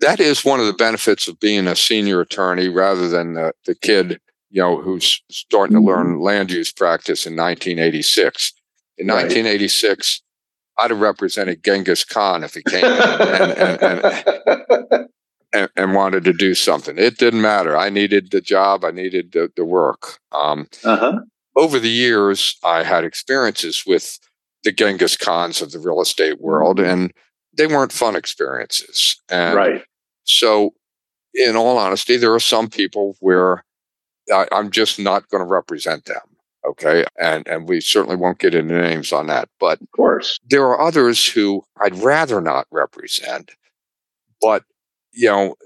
[SPEAKER 2] That is one of the benefits of being a senior attorney rather than the, the kid, you know, who's starting to learn mm-hmm. land use practice in 1986. In right. 1986, I'd have represented Genghis Khan if he came and, and, and, and, and, wanted to do something. It didn't matter. I needed the job. I needed the, the work. Um, uh-huh. Over the years, I had experiences with the Genghis Khans of the real estate world, mm-hmm. and they weren't fun experiences. And
[SPEAKER 3] right.
[SPEAKER 2] So, in all honesty, there are some people where I, I'm just not going to represent them. Okay. And, and we certainly won't get into names on that. But
[SPEAKER 3] of course,
[SPEAKER 2] there are others who I'd rather not represent. But, you know,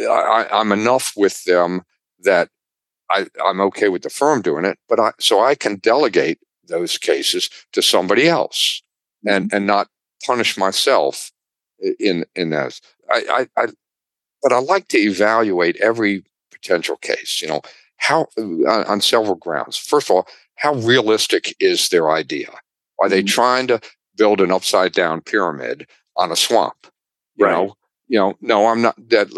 [SPEAKER 2] uh, I, I'm enough with them that I, I'm okay with the firm doing it. But I, so I can delegate those cases to somebody else and, mm-hmm. and not punish myself in, in this. I, I, I, but I like to evaluate every potential case. You know, how uh, on several grounds. First of all, how realistic is their idea? Are they mm-hmm. trying to build an upside down pyramid on a swamp? You right. know, you know, no, I'm not dead.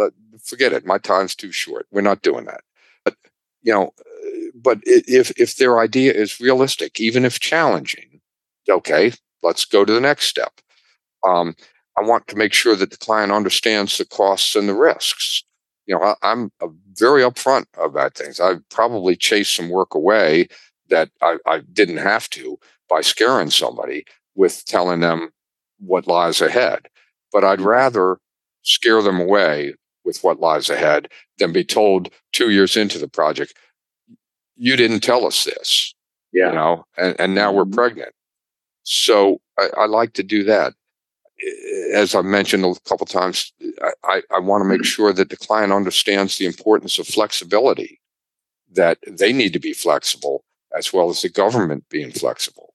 [SPEAKER 2] Forget it. My time's too short. We're not doing that. But you know, uh, but if if their idea is realistic, even if challenging, okay, let's go to the next step. Um, I want to make sure that the client understands the costs and the risks you know, I, am very upfront about things. I probably chased some work away that I, I didn't have to by scaring somebody with telling them what lies ahead. But I'd rather scare them away with what lies ahead than be told two years into the project, you didn't tell us this.
[SPEAKER 3] Yeah.
[SPEAKER 2] You know, and, and now we're mm-hmm. pregnant. So I, I like to do that as I mentioned a couple times, I, I want to make sure that the client understands the importance of flexibility, that they need to be flexible as well as the government being flexible.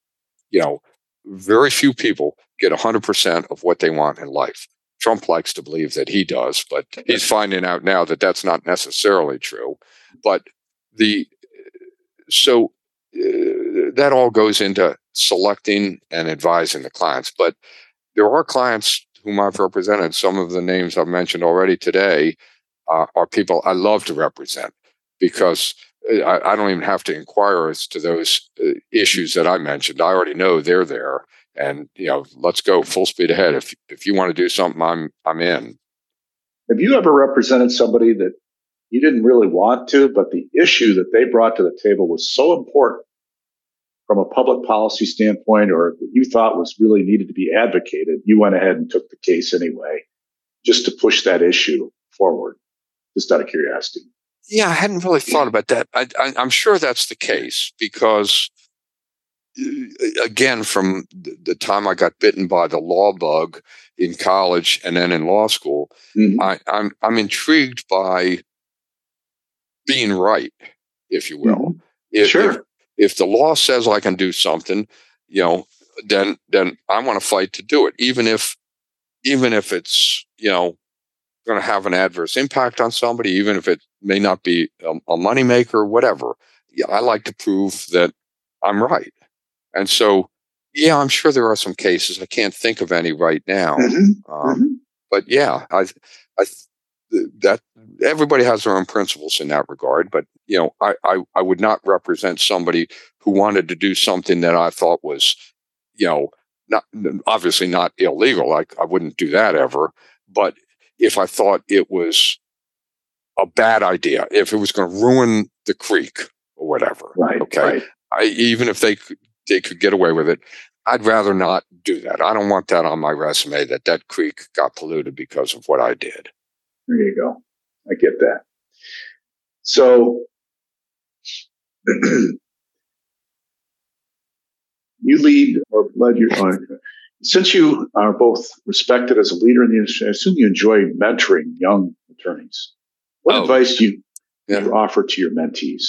[SPEAKER 2] You know, very few people get 100% of what they want in life. Trump likes to believe that he does, but he's finding out now that that's not necessarily true. But the so uh, that all goes into selecting and advising the clients. But there are clients whom I've represented. Some of the names I've mentioned already today uh, are people I love to represent because uh, I, I, don't even have to inquire as to those uh, issues that I mentioned. I already know they're there, and you know, let's go full speed ahead. If if you want to do something, I'm I'm in.
[SPEAKER 3] Have you ever represented somebody that you didn't really want to, but the issue that they brought to the table was so important from a public policy standpoint or that you thought was really needed to be advocated, you went ahead and took the case anyway, just to push that issue forward, just out of curiosity.
[SPEAKER 2] Yeah, I hadn't really thought about that. I, am sure that's the case because, uh, again, from the time I got bitten by the law bug in college and then in law school, mm-hmm. I, I'm I'm intrigued by being right, if you will. Mm-hmm.
[SPEAKER 3] If, sure. If,
[SPEAKER 2] if the law says I can do something, you know, then then I want to fight to do it, even if even if it's you know going to have an adverse impact on somebody, even if it may not be a, a moneymaker, whatever. Yeah, I like to prove that I'm right, and so yeah, I'm sure there are some cases. I can't think of any right now, mm-hmm. Um, mm-hmm. but yeah, I I that everybody has their own principles in that regard. But you know, I, I, I would not represent somebody who wanted to do something that I thought was, you know, not obviously not illegal. I I wouldn't do that ever. But if I thought it was a bad idea, if it was going to ruin the creek or whatever,
[SPEAKER 3] right?
[SPEAKER 2] Okay,
[SPEAKER 3] right.
[SPEAKER 2] I, even if they could, they could get away with it, I'd rather not do that. I don't want that on my resume that that creek got polluted because of what I did.
[SPEAKER 3] There you go. I get that. So *clears throat* you lead or led your uh, since you are both respected as a leader in the industry, I assume you enjoy mentoring young attorneys. What oh, advice do you, yeah. you offer to your mentees?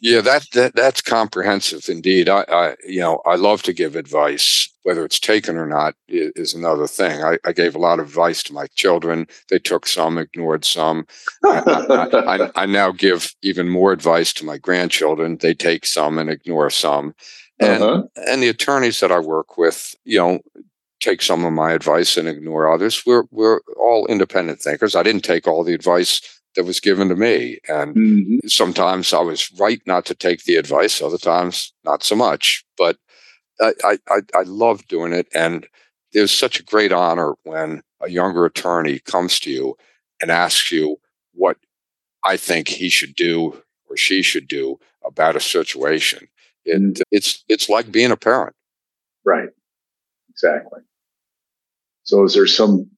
[SPEAKER 2] Yeah, that, that that's comprehensive indeed. I, I, you know I love to give advice. Whether it's taken or not is, another thing. I, I, gave a lot of advice to my children. They took some, ignored some. I, *laughs* I, now give even more advice to my grandchildren. They take some and ignore some. And uh-huh. and the attorneys that I work with, you know, take some of my advice and ignore others. We're we're all independent thinkers. I didn't take all the advice that was given to me. And mm-hmm. sometimes I was right not to take the advice, other times not so much. But I, I, I love doing it. And there's such a great honor when a younger attorney comes to you and asks you what I think he should do or she should do about a situation. It, mm-hmm. It's it's like being a parent.
[SPEAKER 3] Right. Exactly. So is there some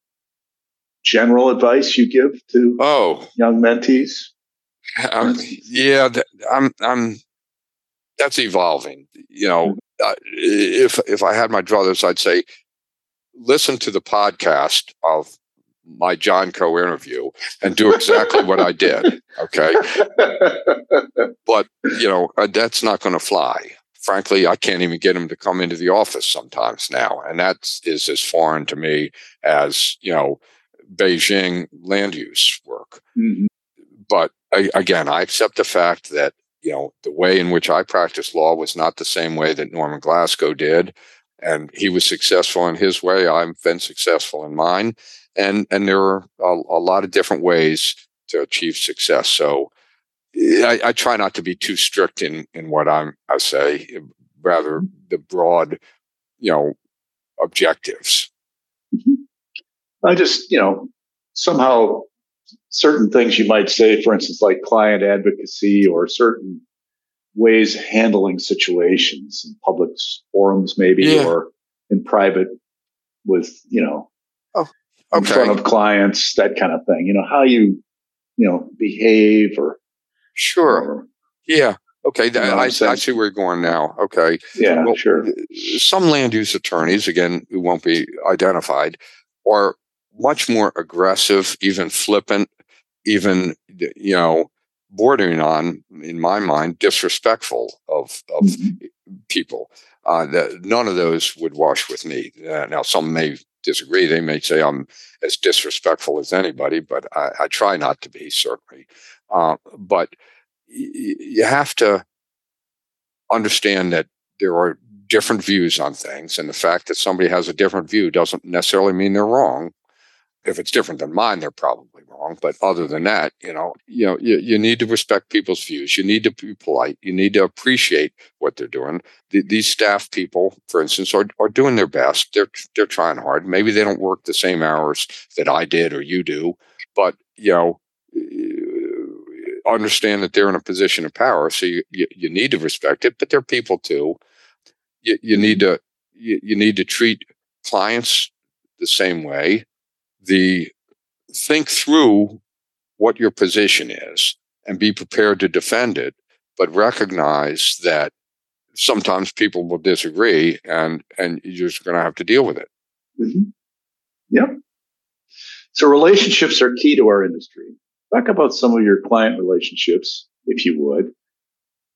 [SPEAKER 3] general advice you give to
[SPEAKER 2] oh
[SPEAKER 3] young mentees?
[SPEAKER 2] Um, yeah, I'm I'm that's evolving. You know, mm-hmm. uh, if if I had my druthers, I'd say listen to the podcast of my John Coe interview and do exactly what I did. Okay. but, you know, uh, that's not going to fly. Frankly, I can't even get him to come into the office sometimes now. And that is as foreign to me as, you know, Beijing land use work. Mm-hmm. But I, again, I accept the fact that you know the way in which I practice law was not the same way that Norman Glasgow did, and he was successful in his way. I've been successful in mine, and and there are a, a lot of different ways to achieve success. So I, I, try not to be too strict in in what I'm I say, rather the broad, you know, objectives.
[SPEAKER 3] Mm-hmm. I just, you know, somehow certain things you might say, for instance, like client advocacy or certain ways handling situations in public forums, maybe, yeah. or in private with, you know, oh, okay. in front of clients, that kind of thing. You know, how you, you know, behave or.
[SPEAKER 2] Sure. Or, yeah. Okay, you know I, I, see where you're going now. Okay.
[SPEAKER 3] Yeah, well, sure.
[SPEAKER 2] Some land use attorneys, again, who won't be identified, are much more aggressive, even flippant, even, you know, bordering on, in my mind, disrespectful of, of mm-hmm. people. Uh, the, none of those would wash with me. Uh, now, some may disagree. They may say I'm as disrespectful as anybody, but I, I try not to be, certainly. Uh, but y- you have to understand that there are different views on things, and the fact that somebody has a different view doesn't necessarily mean they're wrong if it's different than mine, they're probably wrong. But other than that, you know, you know, you, you need to respect people's views. You need to be polite. You need to appreciate what they're doing. The, these staff people, for instance, are, are doing their best. They're they're trying hard. Maybe they don't work the same hours that I did or you do, but you know, understand that they're in a position of power. So you, you, you need to respect it, but they're people too. You, you need to you, you need to treat clients the same way the think through what your position is and be prepared to defend it, but recognize that sometimes people will disagree and and you're just going to have to deal with it.
[SPEAKER 3] Mm-hmm. Yep. So relationships are key to our industry. Talk about some of your client relationships, if you would,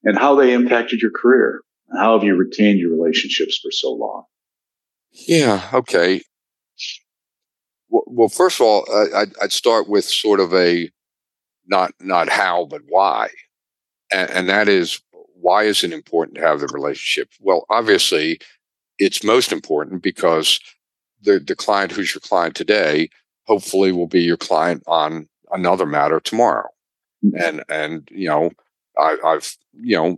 [SPEAKER 3] and how they impacted your career. How have you retained your relationships for so long?
[SPEAKER 2] Yeah. Okay. Well, first of all, I'd, I'd start with sort of a not not how, but why, and, and that is why is it important to have the relationship? Well, obviously, it's most important because the the client who's your client today hopefully will be your client on another matter tomorrow, mm-hmm. and and you know I, have you know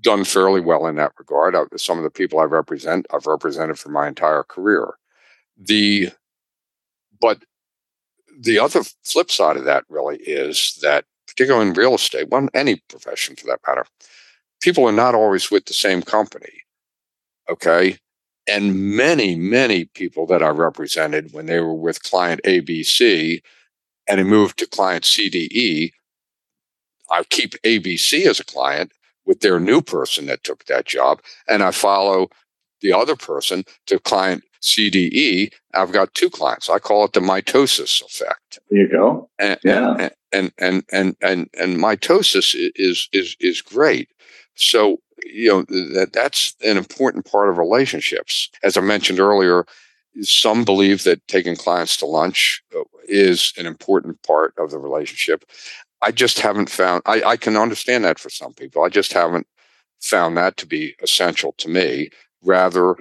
[SPEAKER 2] done fairly well in that regard. I, some of the people I represent, I've represented for my entire career. The but the other flip side of that really is that, particularly in real estate, well, any profession for that matter, people are not always with the same company. Okay. And many, many people that I represented when they were with client ABC and it moved to client CDE, I keep ABC as a client with their new person that took that job, and I follow the other person to client CDE, I've got two clients. I call it the mitosis effect.
[SPEAKER 3] There you go.
[SPEAKER 2] And, yeah. And, and, and, and, and, mitosis is, is, is great. So, you know, that, that's an important part of relationships. As I mentioned earlier, some believe that taking clients to lunch uh, is an important part of the relationship. I just haven't found, I, I can understand that for some people. I just haven't found that to be essential to me. Rather,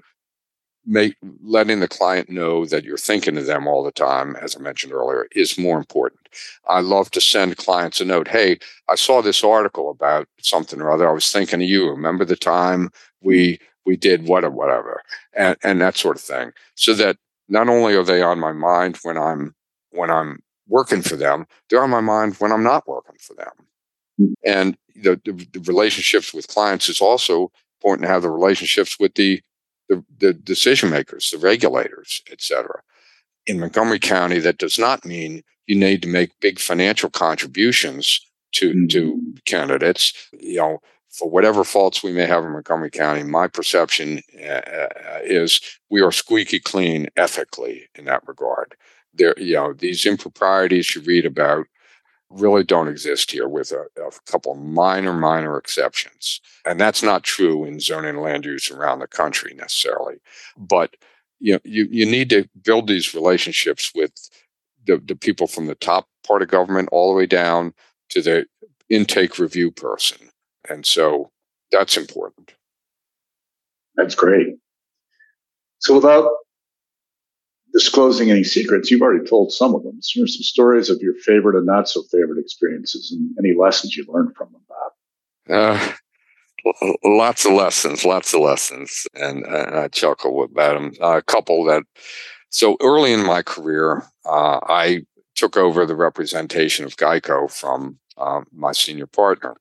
[SPEAKER 2] make letting the client know that you're thinking of them all the time as i mentioned earlier is more important. I love to send clients a note hey i saw this article about something or other. I was thinking of you. Remember the time we we did what or whatever and and that sort of thing. So that not only are they on my mind when i'm when i'm working for them they're on my mind when i'm not working for them. Hmm. and the, the, the relationships with clients is also important to have the relationships with the the, the decision makers, the regulators, et cetera. In Montgomery County, that does not mean you need to make big financial contributions to mm-hmm. to candidates. You know, for whatever faults we may have in Montgomery County, my perception uh, uh is we are squeaky clean ethically in that regard. There, you know, these improprieties you read about really don't exist here with a, a, couple minor, minor exceptions. And that's not true in zoning and land use around the country necessarily. But you know, you, you need to build these relationships with the, the people from the top part of government all the way down to the intake review person. And so that's important.
[SPEAKER 3] That's great. So without disclosing any secrets, you've already told some of them. Share some stories of your favorite and not so favorite experiences and any lessons you learned from them, Bob.
[SPEAKER 2] Uh, lots of lessons, lots of lessons. And, and I chuckle about them. Uh, a couple that, so early in my career, uh, I took over the representation of Geico from um, my senior partner.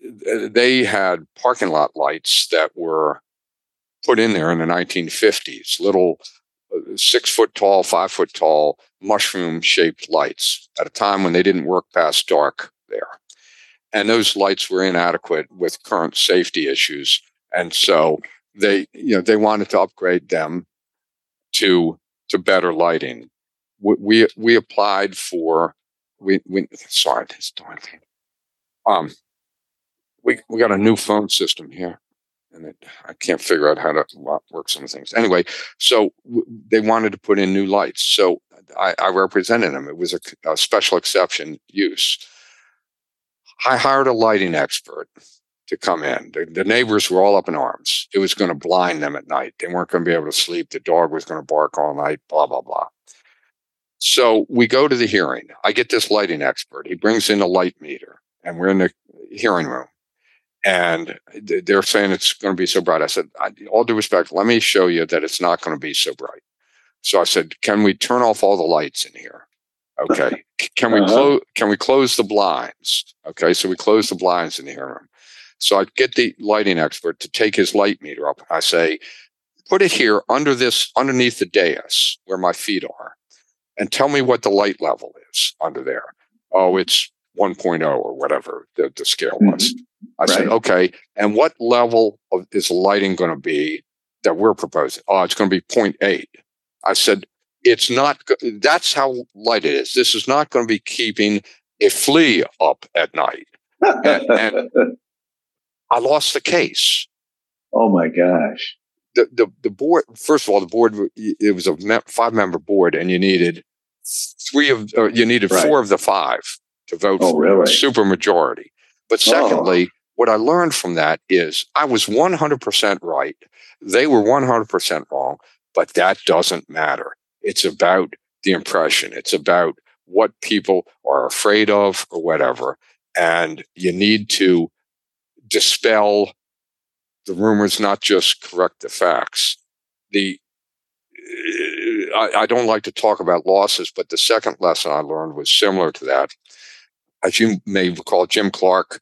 [SPEAKER 2] They had parking lot lights that were put in there in the 1950s, little six foot tall, five foot tall, mushroom shaped lights at a time when they didn't work past dark there. And those lights were inadequate with current safety issues. And so they, you know, they wanted to upgrade them to, to better lighting. We, we, we applied for, we, we, sorry, this darn thing. Um, we, we got a new phone system here and it, I can't figure out how to work some things. Anyway, so w- they wanted to put in new lights, so I, I represented them. It was a, a, special exception use. I hired a lighting expert to come in. The, the neighbors were all up in arms. It was going to blind them at night. They weren't going to be able to sleep. The dog was going to bark all night. Blah blah blah. So we go to the hearing. I get this lighting expert. He brings in a light meter, and we're in the hearing room and they're saying it's going to be so bright. I said, all due respect, let me show you that it's not going to be so bright. So I said, can we turn off all the lights in here? Okay. Can we uh-huh. close? Can we close the blinds? Okay. So we close the blinds in the hearing room. So I get the lighting expert to take his light meter up. I say, put it here under this, underneath the dais where my feet are, and tell me what the light level is under there. Oh, it's 1.0 or whatever the, the scale was. Mm-hmm. I right. said, okay. And what level of is lighting going to be that we're proposing? Oh, it's going to be 0.8. I said, it's not, that's how light it is. This is not going to be keeping a flea up at night. and, and *laughs* I lost the case
[SPEAKER 3] Oh my gosh.
[SPEAKER 2] The, the, the board, first of all, the board, it was a five member board and you needed three of, uh, you needed right. four of the five to vote oh, for really? super majority. But secondly, oh. What I learned from that is I was 100% right. They were 100% wrong, but that doesn't matter. It's about the impression. It's about what people are afraid of or whatever. And you need to dispel the rumors, not just correct the facts. The uh, I, I, don't like to talk about losses, but the second lesson I learned was similar to that. As you may recall, Jim Clark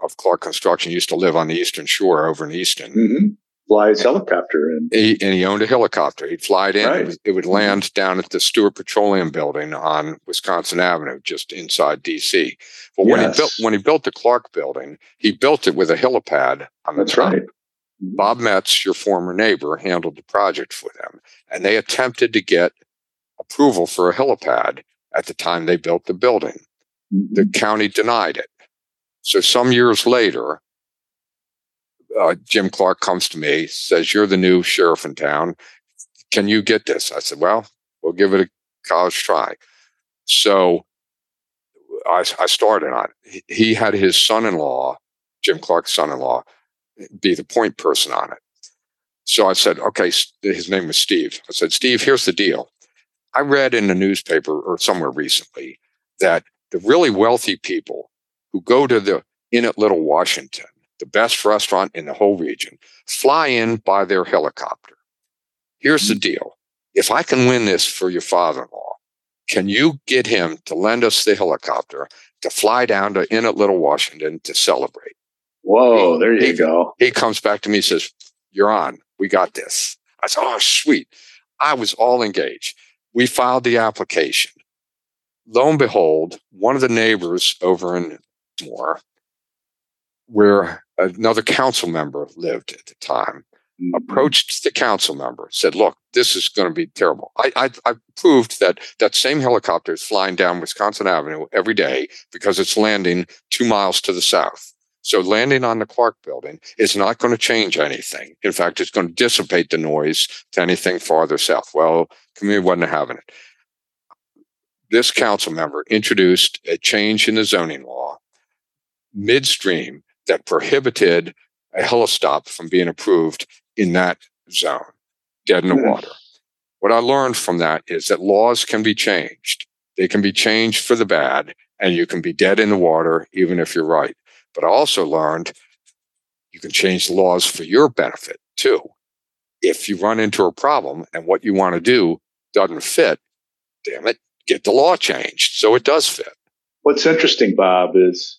[SPEAKER 2] of Clark Construction used to live on the Eastern Shore over in Easton.
[SPEAKER 3] Mm-hmm fly his helicopter
[SPEAKER 2] and he, and he owned a helicopter. He'd fly it in. Right. It, would, it, would, land down at the Stewart Petroleum Building on Wisconsin Avenue, just inside DC. But yes. when he built when he built the Clark Building, he built it with a helipad on the
[SPEAKER 3] That's
[SPEAKER 2] top.
[SPEAKER 3] Right.
[SPEAKER 2] Bob Metz, your former neighbor, handled the project for them, and they attempted to get approval for a helipad at the time they built the building. Mm-hmm. The county denied it. So some years later, uh, Jim Clark comes to me, says, You're the new sheriff in town. Can you get this? I said, Well, we'll give it a college try. So I, I started on. He had his son in law, Jim Clark's son in law, be the point person on it. So I said, Okay, his name was Steve. I said, Steve, here's the deal. I read in the newspaper or somewhere recently that the really wealthy people who go to the Inn at Little Washington the best restaurant in the whole region, fly in by their helicopter. Here's the mm-hmm. deal. If I can win this for your father in law, can you get him to lend us the helicopter to fly down to Inn at Little Washington to celebrate?
[SPEAKER 3] Whoa, he, there you
[SPEAKER 2] he,
[SPEAKER 3] go.
[SPEAKER 2] He comes back to me and says, You're on. We got this. I said, Oh, sweet. I was all engaged. We filed the application. Lo and behold, one of the neighbors over in Moore where another council member lived at the time, mm-hmm. approached the council member, said, "Look, this is going to be terrible." I, I, I proved that that same helicopter is flying down Wisconsin Avenue every day because it's landing two miles to the south. So landing on the Clark building is not going to change anything. In fact, it's going to dissipate the noise to anything farther south. Well, community wasn't having it. This council member introduced a change in the zoning law midstream that prohibited a helistop from being approved in that zone, dead in the mm. water. What I learned from that is that laws can be changed. They can be changed for the bad, and you can be dead in the water even if you're right. But I also learned you can change the laws for your benefit too. If you run into a problem and what you want to do doesn't fit, damn it, get the law changed so it does fit.
[SPEAKER 3] What's interesting, Bob, is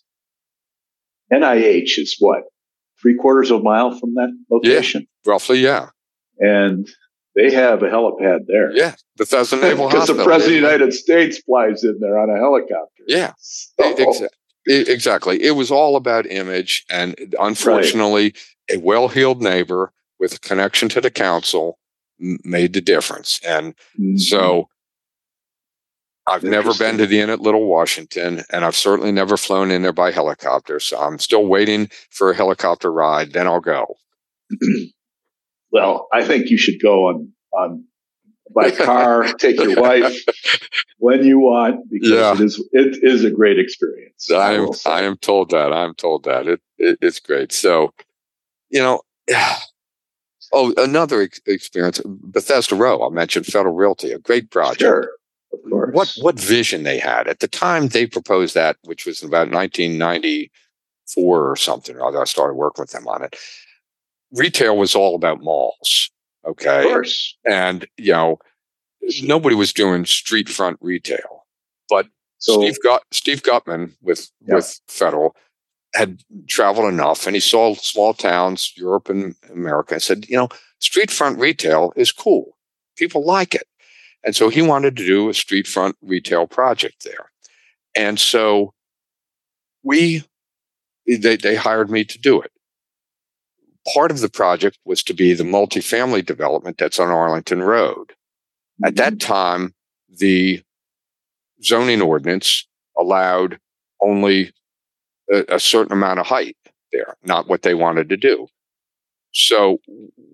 [SPEAKER 3] NIH is what three quarters of a mile from that location,
[SPEAKER 2] yeah, roughly, yeah.
[SPEAKER 3] And they have a helipad there.
[SPEAKER 2] Yeah, Bethesda Naval *laughs* Hospital.
[SPEAKER 3] Because the president of the United States flies in there on a helicopter.
[SPEAKER 2] Yeah, so. exactly. It was all about image, and unfortunately, right. a well-heeled neighbor with a connection to the council made the difference. And mm-hmm. so I've never been to the Inn at Little Washington, and I've certainly never flown in there by helicopter. So I'm still waiting for a helicopter ride. Then I'll go. *clears throat*
[SPEAKER 3] well, I think you should go on on by car. take your wife *laughs* when you want because yeah. it is it is a great experience.
[SPEAKER 2] I am I, I am told that. I'm told that it, it it's great. So, you know. *sighs* Oh, another ex- experience, Bethesda Row. I mentioned Federal Realty, a great project.
[SPEAKER 3] Sure of course.
[SPEAKER 2] What what vision they had at the time they proposed that, which was about 1994 or something. I started working with them on it. Retail was all about malls. Okay,
[SPEAKER 3] of course,
[SPEAKER 2] and you know nobody was doing street front retail, but so, Steve Gut, Steve Guttman with yeah. with Federal had traveled enough, and he saw small towns, Europe and America, and said, you know, street front retail is cool. People like it. And so he wanted to do a street front retail project there. And so we, they, they hired me to do it. Part of the project was to be the multifamily development that's on Arlington Road. At that mm-hmm. time, the zoning ordinance allowed only a, a certain amount of height there, not what they wanted to do. So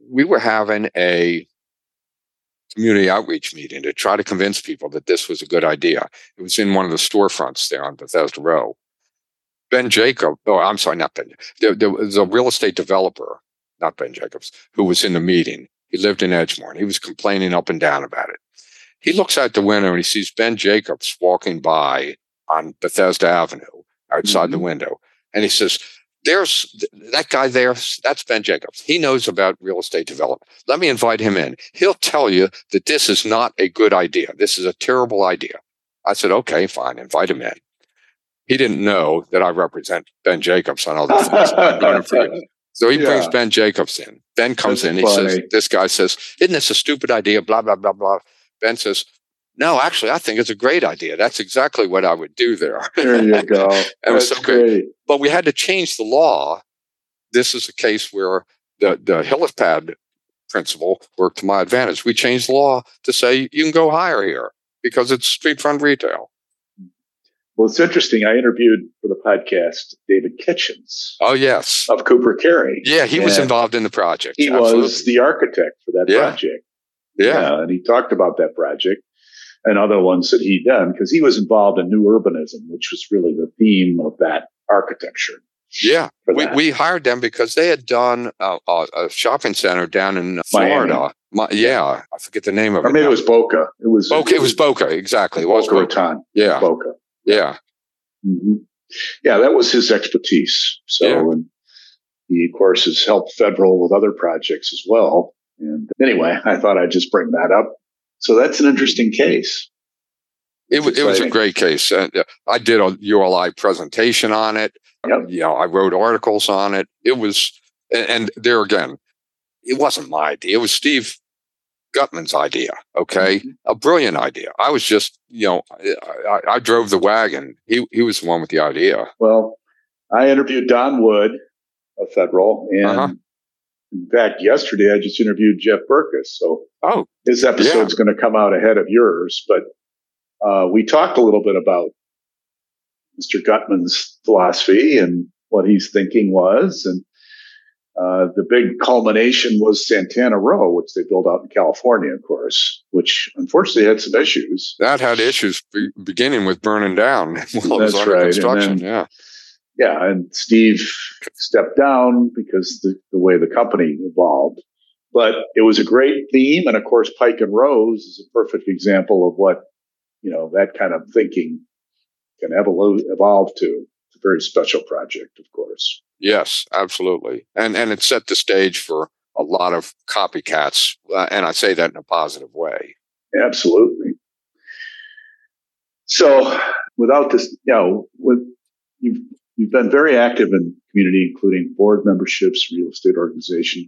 [SPEAKER 2] we were having a community outreach meeting to try to convince people that this was a good idea. It was in one of the storefronts there on Bethesda Row. Ben Jacob, oh, I'm sorry, not Ben. There, there was a real estate developer, not Ben Jacobs, who was in the meeting. He lived in Edgemoor and he was complaining up and down about it. He looks out the window and he sees Ben Jacobs walking by on Bethesda Avenue outside mm-hmm. the window. And he says, there's that guy there. That's Ben Jacobs. He knows about real estate development. Let me invite him in. He'll tell you that this is not a good idea. This is a terrible idea. I said, okay, fine. Invite him in. He didn't know that I represent Ben Jacobs on all these things. *laughs* so he yeah. brings Ben Jacobs in. Ben comes That's in. He says, this guy says, isn't this a stupid idea? Blah, blah, blah, blah. Ben says, no, actually, I think it's a great idea. That's exactly what I would do there. *laughs*
[SPEAKER 3] There you go. *laughs* That's so great. Good.
[SPEAKER 2] But we had to change the law. This is a case where the, the helipad principle worked to my advantage. We changed the law to say you can go higher here because it's street front retail.
[SPEAKER 3] Well, it's interesting. I interviewed for the podcast David Kitchens.
[SPEAKER 2] Oh, yes.
[SPEAKER 3] Of Cooper Carry.
[SPEAKER 2] Yeah, he was involved in the project.
[SPEAKER 3] He Absolutely. was the architect for that yeah. project.
[SPEAKER 2] Yeah. yeah.
[SPEAKER 3] And he talked about that project and other ones that he'd done because he was involved in new urbanism, which was really the theme of that architecture.
[SPEAKER 2] Yeah, we, we hired them because they had done a, a shopping center down in Florida. My, yeah, I forget the name of
[SPEAKER 3] or it. maybe now. it was Boca. It was
[SPEAKER 2] Boca. It was Boca. Exactly. It was
[SPEAKER 3] Boca Raton.
[SPEAKER 2] Yeah,
[SPEAKER 3] Boca.
[SPEAKER 2] Yeah.
[SPEAKER 3] Mm-hmm. Yeah, that was his expertise. So, yeah. and he of course has helped federal with other projects as well. And anyway, I thought I'd just bring that up so that's an interesting case.
[SPEAKER 2] It was, it was a great case. Uh, I did a ULI presentation on it. Yep. You know, I wrote articles on it. It was, and, and there again, it wasn't my idea. It was Steve Guttman's idea. Okay, mm-hmm. a brilliant idea. I was just, you know, I, I, drove the wagon. He he was the one with the idea.
[SPEAKER 3] Well, I interviewed Don Wood of Federal, and uh-huh. In fact, yesterday I just interviewed Jeff Berkes, so
[SPEAKER 2] oh,
[SPEAKER 3] his episode's yeah. going to come out ahead of yours. But uh, we talked a little bit about Mr. Guttman's philosophy and what he's thinking was, and uh, the big culmination was Santana Row, which they built out in California, of course, which unfortunately had some issues.
[SPEAKER 2] That had issues be- beginning with burning down *laughs* while
[SPEAKER 3] That's
[SPEAKER 2] it was under
[SPEAKER 3] right.
[SPEAKER 2] construction. Then, yeah
[SPEAKER 3] yeah, and Steve stepped down because the, the way the company evolved. But it was a great theme, and of course, Pike and Rose is a perfect example of what you know that kind of thinking can evolve, evolve to. It's a very special project, of course.
[SPEAKER 2] Yes, absolutely, and and it set the stage for a lot of copycats, uh, and I say that in a positive way.
[SPEAKER 3] Absolutely. So, without this, you know, with you've You've been very active in community, including board memberships, real estate organizations,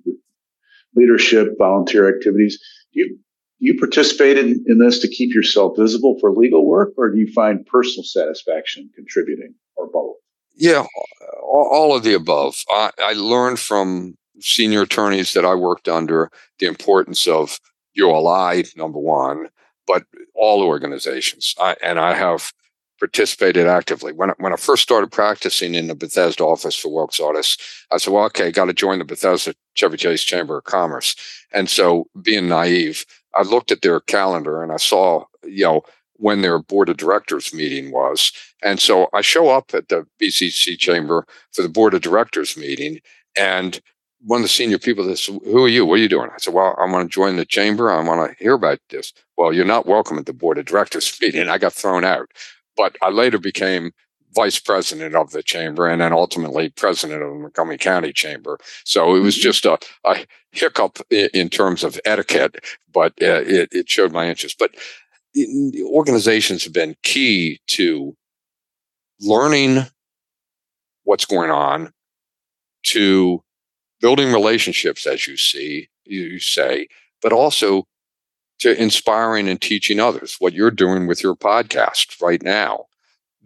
[SPEAKER 3] leadership, volunteer activities. Do you, you participate in, in this to keep yourself visible for legal work, or do you find personal satisfaction contributing, or both?
[SPEAKER 2] Yeah, all of the above. I, I learned from senior attorneys that I worked under the importance of ULI, number one, but all organizations. I, and I have participated actively. When I, when I first started practicing in the Bethesda office for Wilkes Artis, I said, well, okay, got to join the Bethesda Chevy Chase Chamber of Commerce. And so being naive, I looked at their calendar and I saw, you know, when their board of directors meeting was. And so I show up at the BCC chamber for the board of directors meeting and one of the senior people says, Who are you? What are you doing? I said, Well, I want to join the chamber. I want to hear about this. Well, you're not welcome at the board of directors *laughs* meeting. I got thrown out. But I later became vice president of the chamber and then ultimately president of the Montgomery County Chamber. So it was mm-hmm. just a, a hiccup in, in, terms of etiquette, but uh, it, it, showed my interest. But organizations have been key to learning what's going on, to building relationships, as you see, you say, but also to inspiring and teaching others what you're doing with your podcast right now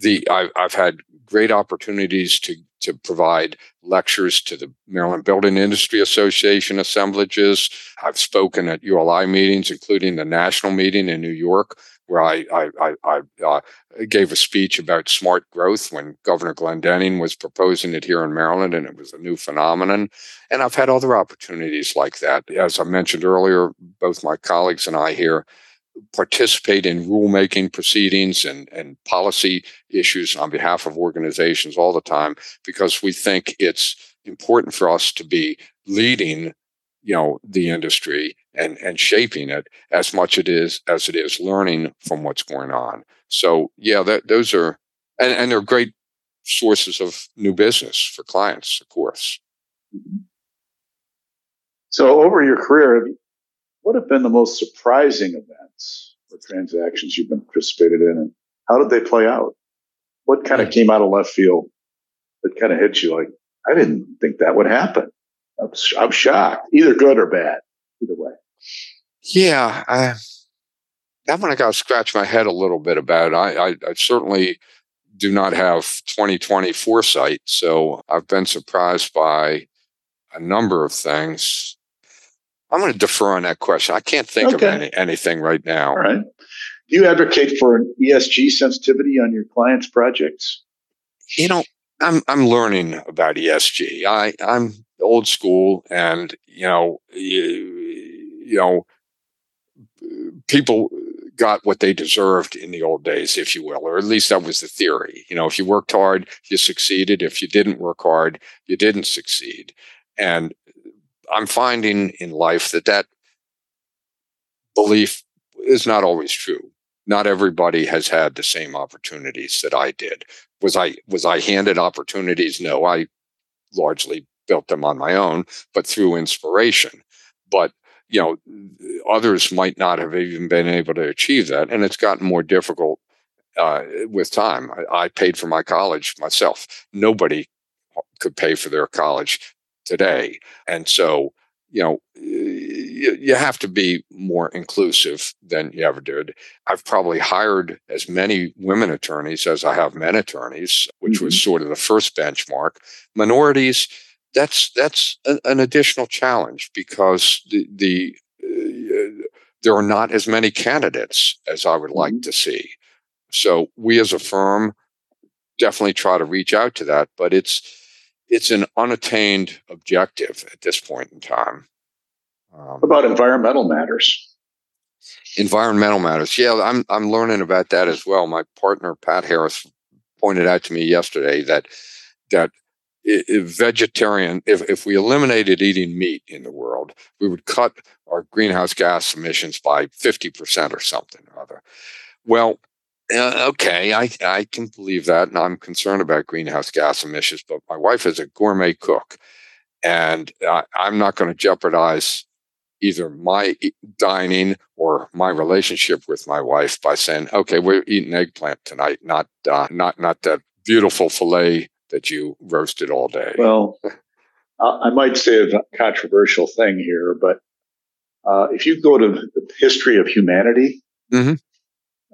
[SPEAKER 2] the I've, I've had great opportunities to to provide lectures to the Maryland Building Industry Association assemblages. I've spoken at ULI meetings, including the national meeting in New York, where I, I, I, I uh, gave a speech about smart growth when Governor Glendening was proposing it here in Maryland, and it was a new phenomenon. And I've had other opportunities like that. As I mentioned earlier, both my colleagues and I here participate in rulemaking proceedings and, and policy issues on behalf of organizations all the time because we think it's important for us to be leading you know the industry and and shaping it as much it is as it is learning from what's going on so yeah that those are and, and they're great sources of new business for clients of course mm-hmm.
[SPEAKER 3] so over your career what have been the most surprising events or transactions you've been participated in, and how did they play out? What kind of came out of left field that kind of hit you like, I didn't think that would happen? I'm, I'm shocked, either good or bad, either way.
[SPEAKER 2] Yeah, I, that one I got to scratch my head a little bit about. I, I, I certainly do not have 2020 foresight, so I've been surprised by a number of things I'm going to defer on that question. I can't think okay. of any, anything right now.
[SPEAKER 3] All right. Do you advocate for an ESG sensitivity on your clients' projects?
[SPEAKER 2] You know, I'm I'm learning about ESG. I I'm old school, and you know, you, you know, people got what they deserved in the old days, if you will, or at least that was the theory. You know, if you worked hard, you succeeded. If you didn't work hard, you didn't succeed. And I'm finding in life that that belief is not always true. Not everybody has had the same opportunities that I did. Was I was I handed opportunities? No, I largely built them on my own, but through inspiration. But you know, others might not have even been able to achieve that, and it's gotten more difficult uh, with time. I, I paid for my college myself. Nobody could pay for their college today. And so, you know, you, you have to be more inclusive than you ever did. I've probably hired as many women attorneys as I have men attorneys, which mm-hmm. was sort of the first benchmark. Minorities, that's that's a, an additional challenge because the, the uh, there are not as many candidates as I would like mm-hmm. to see. So we as a firm definitely try to reach out to that, but it's it's an unattained objective at this point in time.
[SPEAKER 3] Um, about environmental matters?
[SPEAKER 2] Environmental matters. Yeah, I'm I'm learning about that as well. My partner Pat Harris pointed out to me yesterday that that vegetarian if, if we eliminated eating meat in the world we would cut our greenhouse gas emissions by 50% or something or other well uh, okay, I, I can believe that. And I'm concerned about greenhouse gas emissions, but my wife is a gourmet cook. And uh, I'm not going to jeopardize either my dining or my relationship with my wife by saying, okay, we're eating eggplant tonight, not, uh, not, not that beautiful filet that you roasted all day.
[SPEAKER 3] Well, I might say a controversial thing here, but uh, if you go to the history of humanity, mm-hmm.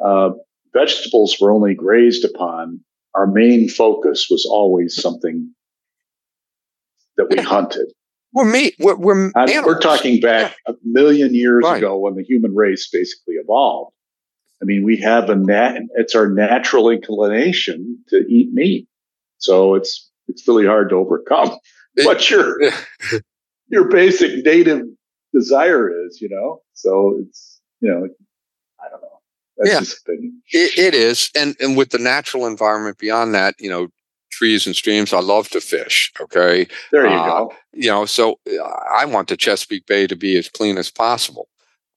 [SPEAKER 3] uh, vegetables were only grazed upon, our main focus was always something that we hunted.
[SPEAKER 2] We're meat. We're, we're,
[SPEAKER 3] we're talking back yeah. a million years right. ago when the human race basically evolved. I mean, we have a nat, it's our natural inclination to eat meat. So it's, it's really hard to overcome *laughs* what your, *laughs* your basic native desire is, you know? So it's, you know, I don't know.
[SPEAKER 2] That's yeah, it, it is, and and with the natural environment beyond that, you know, trees and streams. I love to fish. Okay,
[SPEAKER 3] there you uh, go.
[SPEAKER 2] You know, so uh, I want the Chesapeake Bay to be as clean as possible.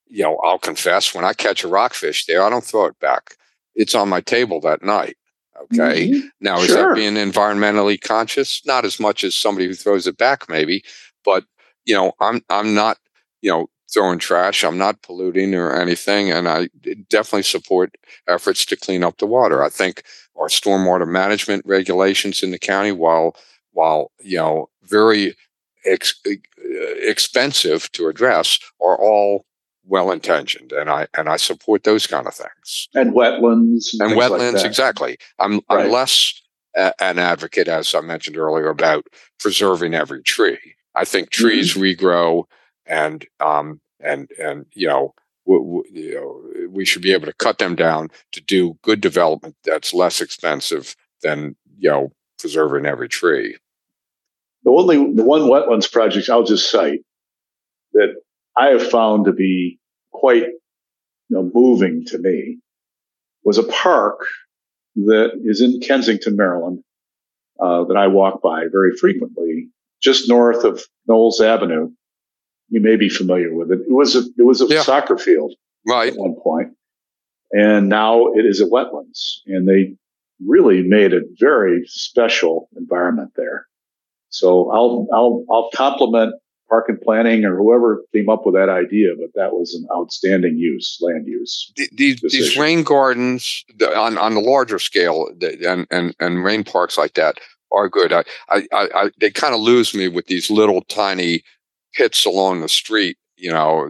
[SPEAKER 2] You know, I'll confess when I catch a rockfish there, I don't throw it back. It's on my table that night. Okay. Mm-hmm. Now, sure. is that being environmentally conscious? Not as much as somebody who throws it back, maybe, but you know, I'm I'm not you know throwing trash. I'm not polluting or anything. And I definitely support efforts to clean up the water. I think our stormwater management regulations in the county, while, while, you know, very ex- expensive to address, are all well intentioned, and I and I support those kind of things.
[SPEAKER 3] And wetlands
[SPEAKER 2] and, and wetlands, like exactly. I'm right. I'm less a, an advocate, as I mentioned earlier, about preserving every tree. I think trees mm-hmm. regrow, and um, and and you know, w- w- you know, we should be able to cut them down to do good development that's less expensive than you know preserving every tree.
[SPEAKER 3] The only the one wetlands project I'll just cite that I have found to be quite you know, moving to me was a park that is in Kensington, Maryland, uh, that I walk by very frequently, just north of Knowles Avenue. You may be familiar with it. It was a it was a yeah. soccer field
[SPEAKER 2] right.
[SPEAKER 3] at one point, and now it is a wetlands, and they really made a very special environment there. So I'll I'll I'll compliment park and planning or whoever came up with that idea, but that was an outstanding use, land use.
[SPEAKER 2] These, these rain gardens on, on the larger scale and, and, and rain parks like that are good. I, I, I they kind of lose me with these little tiny pits along the street you know,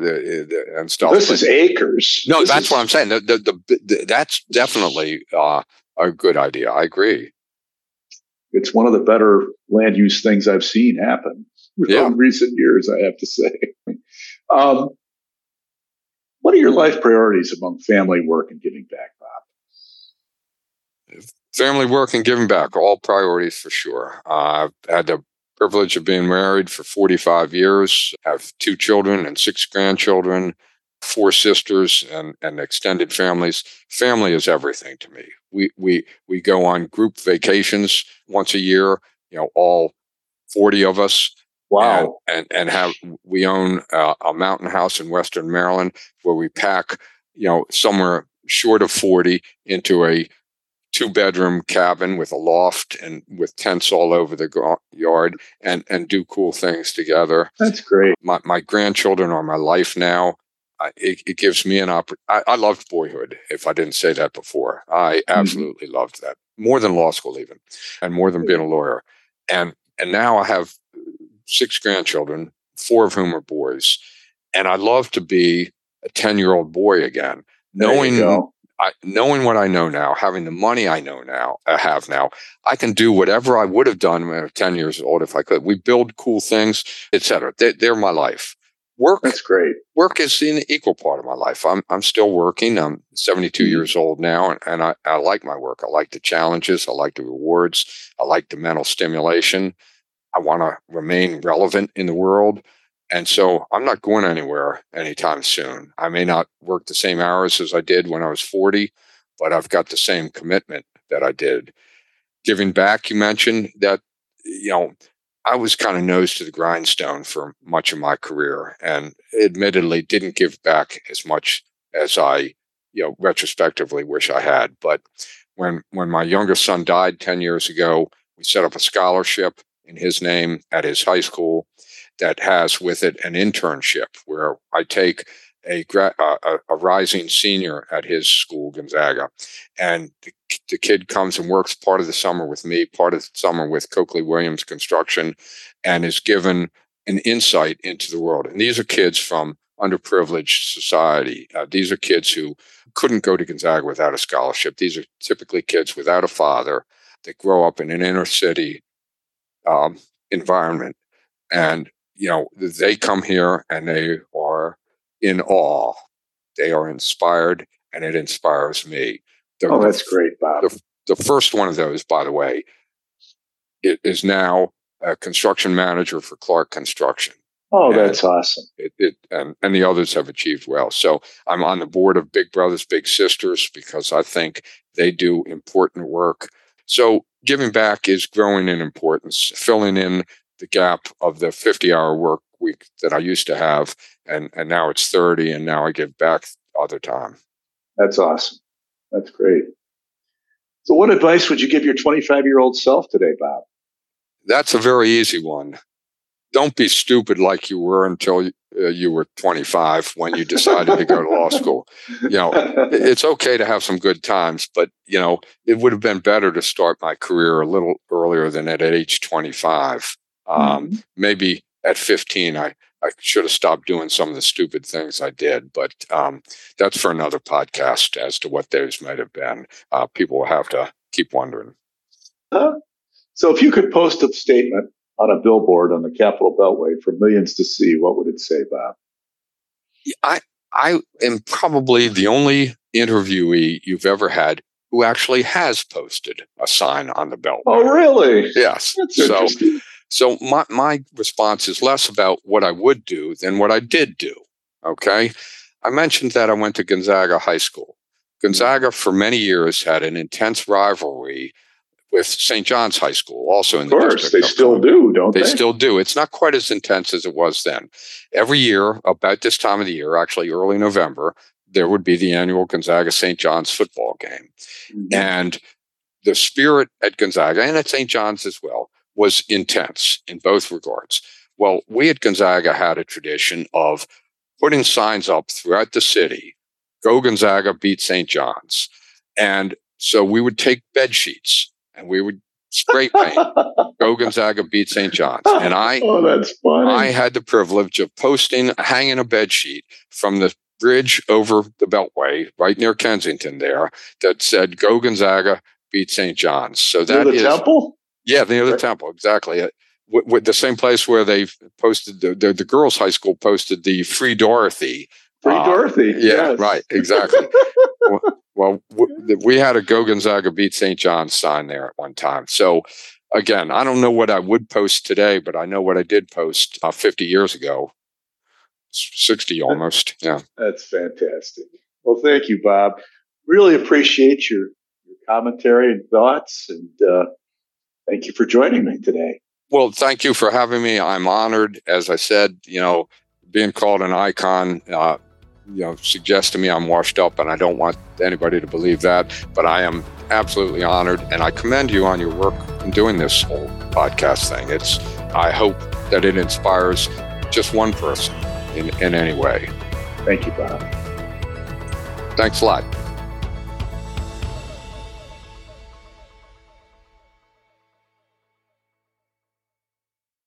[SPEAKER 2] and stuff.
[SPEAKER 3] This is acres.
[SPEAKER 2] No,
[SPEAKER 3] this
[SPEAKER 2] that's
[SPEAKER 3] is,
[SPEAKER 2] what I'm saying. The, the, the, the that's definitely uh, a good idea. I agree.
[SPEAKER 3] It's one of the better land use things I've seen happen yeah. in recent years, I have to say. Um, what are your life priorities among family, work, and giving back, Bob?
[SPEAKER 2] Family, work, and giving back, all priorities for sure. Uh, I've had the privilege of being married for 45 years, have two children and six grandchildren, four sisters, and, and extended families. Family is everything to me. We, we, we go on group vacations once a year, you know, all 40 of us
[SPEAKER 3] Wow.
[SPEAKER 2] And, and, and have, we own a, a mountain house in Western Maryland where we pack, you know, somewhere short of 40 into a two bedroom cabin with a loft and with tents all over the yard and, and do cool things together.
[SPEAKER 3] That's great.
[SPEAKER 2] My, my grandchildren are my life now. I, it, it, gives me an opportunity. I loved boyhood, if I didn't say that before. I mm-hmm. absolutely mm-hmm. loved that more than law school, even, and more than being a lawyer. And and now I have six grandchildren, four of whom are boys. And I love to be a 10 year old boy again, knowing. I, knowing what I know now, having the money I know now, I have now, I can do whatever I would have done when I was 10 years old if I could. We build cool things, etc. They, they're my life. Work.
[SPEAKER 3] That's great.
[SPEAKER 2] Work is an equal part of my life. I'm, I'm still working. I'm 72 mm-hmm. years old now, and, and I, I like my work. I like the challenges. I like the rewards. I like the mental stimulation. I want to remain relevant in the world. And so I'm not going anywhere anytime soon. I may not work the same hours as I did when I was 40, but I've got the same commitment that I did. Giving back, you mentioned that, you know, I was kind of nose to the grindstone for much of my career and admittedly didn't give back as much as I, you know, retrospectively wish I had. But when when my youngest son died 10 years ago, we set up a scholarship in his name at his high school that has with it an internship where I take a, a, a rising senior at his school, Gonzaga, and the, the, kid comes and works part of the summer with me, part of the summer with Coakley Williams Construction, and is given an insight into the world. And these are kids from underprivileged society. Uh, these are kids who couldn't go to Gonzaga without a scholarship. These are typically kids without a father that grow up in an inner city um, environment. And, you know, they come here and they are in awe. They are inspired and it inspires me.
[SPEAKER 3] The, oh, that's great, Bob.
[SPEAKER 2] The, the first one of those, by the way, it is now a construction manager for Clark Construction.
[SPEAKER 3] Oh, that's and awesome.
[SPEAKER 2] It, it, and, and the others have achieved well. So I'm on the board of Big Brothers, Big Sisters because I think they do important work. So giving back is growing in importance, filling in the gap of the 50 hour work week that I used to have. And, and now it's 30, and now I give back other time.
[SPEAKER 3] That's awesome. That's great. So, what advice would you give your 25 year old self today, Bob?
[SPEAKER 2] That's a very easy one. Don't be stupid like you were until you, uh, you were 25 when you decided to go to law school. You know, *laughs* it's okay to have some good times, but you know, it would have been better to start my career a little earlier than at age 25. Um, mm-hmm. Maybe at 15, I I should have stopped doing some of the stupid things I did, but um, that's for another podcast as to what those might have been. Uh, people will have to keep wondering.
[SPEAKER 3] Uh, so, if you could post a statement on a billboard on the Capitol Beltway for millions to see, what would it say, Bob?
[SPEAKER 2] I I am probably the only interviewee you've ever had who actually has posted a sign on the belt.
[SPEAKER 3] Oh, really?
[SPEAKER 2] Yes.
[SPEAKER 3] That's
[SPEAKER 2] so, so my, my response is less about what I would do than what I did do. Okay. I mentioned that I went to Gonzaga High School. Gonzaga, for many years, had an intense rivalry with St. John's High School, also in
[SPEAKER 3] Of
[SPEAKER 2] the
[SPEAKER 3] course,
[SPEAKER 2] district.
[SPEAKER 3] they still do, don't they?
[SPEAKER 2] They still do. It's not quite as intense as it was then. Every year, about this time of the year, actually early November, there would be the annual Gonzaga St. John's football game.
[SPEAKER 3] Mhm.
[SPEAKER 2] And the spirit at Gonzaga and at St. John's as well was intense in both regards. Well, we at Gonzaga had a tradition of putting signs up throughout the city Go Gonzaga, beat St. John's. And so we would take bed sheets and we would spray paint Go Gonzaga, beat St. John's. And I, *laughs*
[SPEAKER 3] oh, that's funny.
[SPEAKER 2] I had the privilege of posting, hanging a bed sheet from the bridge over the Beltway, right near Kensington, there, that said "Go Gonzaga, beat St. John's." So
[SPEAKER 3] Near
[SPEAKER 2] that
[SPEAKER 3] the
[SPEAKER 2] is,
[SPEAKER 3] temple.
[SPEAKER 2] yeah, near the
[SPEAKER 3] Right.
[SPEAKER 2] temple, exactly. Uh, With, with the same place where they posted the, the the girls' high school posted the "Free Dorothy."
[SPEAKER 3] Free
[SPEAKER 2] uh,
[SPEAKER 3] Dorothy.
[SPEAKER 2] Yeah,
[SPEAKER 3] yes.
[SPEAKER 2] right, exactly. *laughs* well, w- we had a "Go Gonzaga, beat St. John's" sign there at one time. So. Again, I don't know what I would post today, but I know what I did post uh, 50 years ago, 60 almost. Yeah.
[SPEAKER 3] That's fantastic. Well, thank you, Bob. Really appreciate your, your commentary and thoughts, and uh, thank you for joining me today.
[SPEAKER 2] Well, thank you for having me. I'm honored. As I said, you know, being called an icon, uh, you know, suggest to me I'm washed up, and I don't want anybody to believe that. But I am absolutely honored, and I commend you on your work in doing this whole podcast thing. It's. I hope that it inspires just one person in, in any way.
[SPEAKER 3] Thank you, Bob.
[SPEAKER 2] Thanks a lot.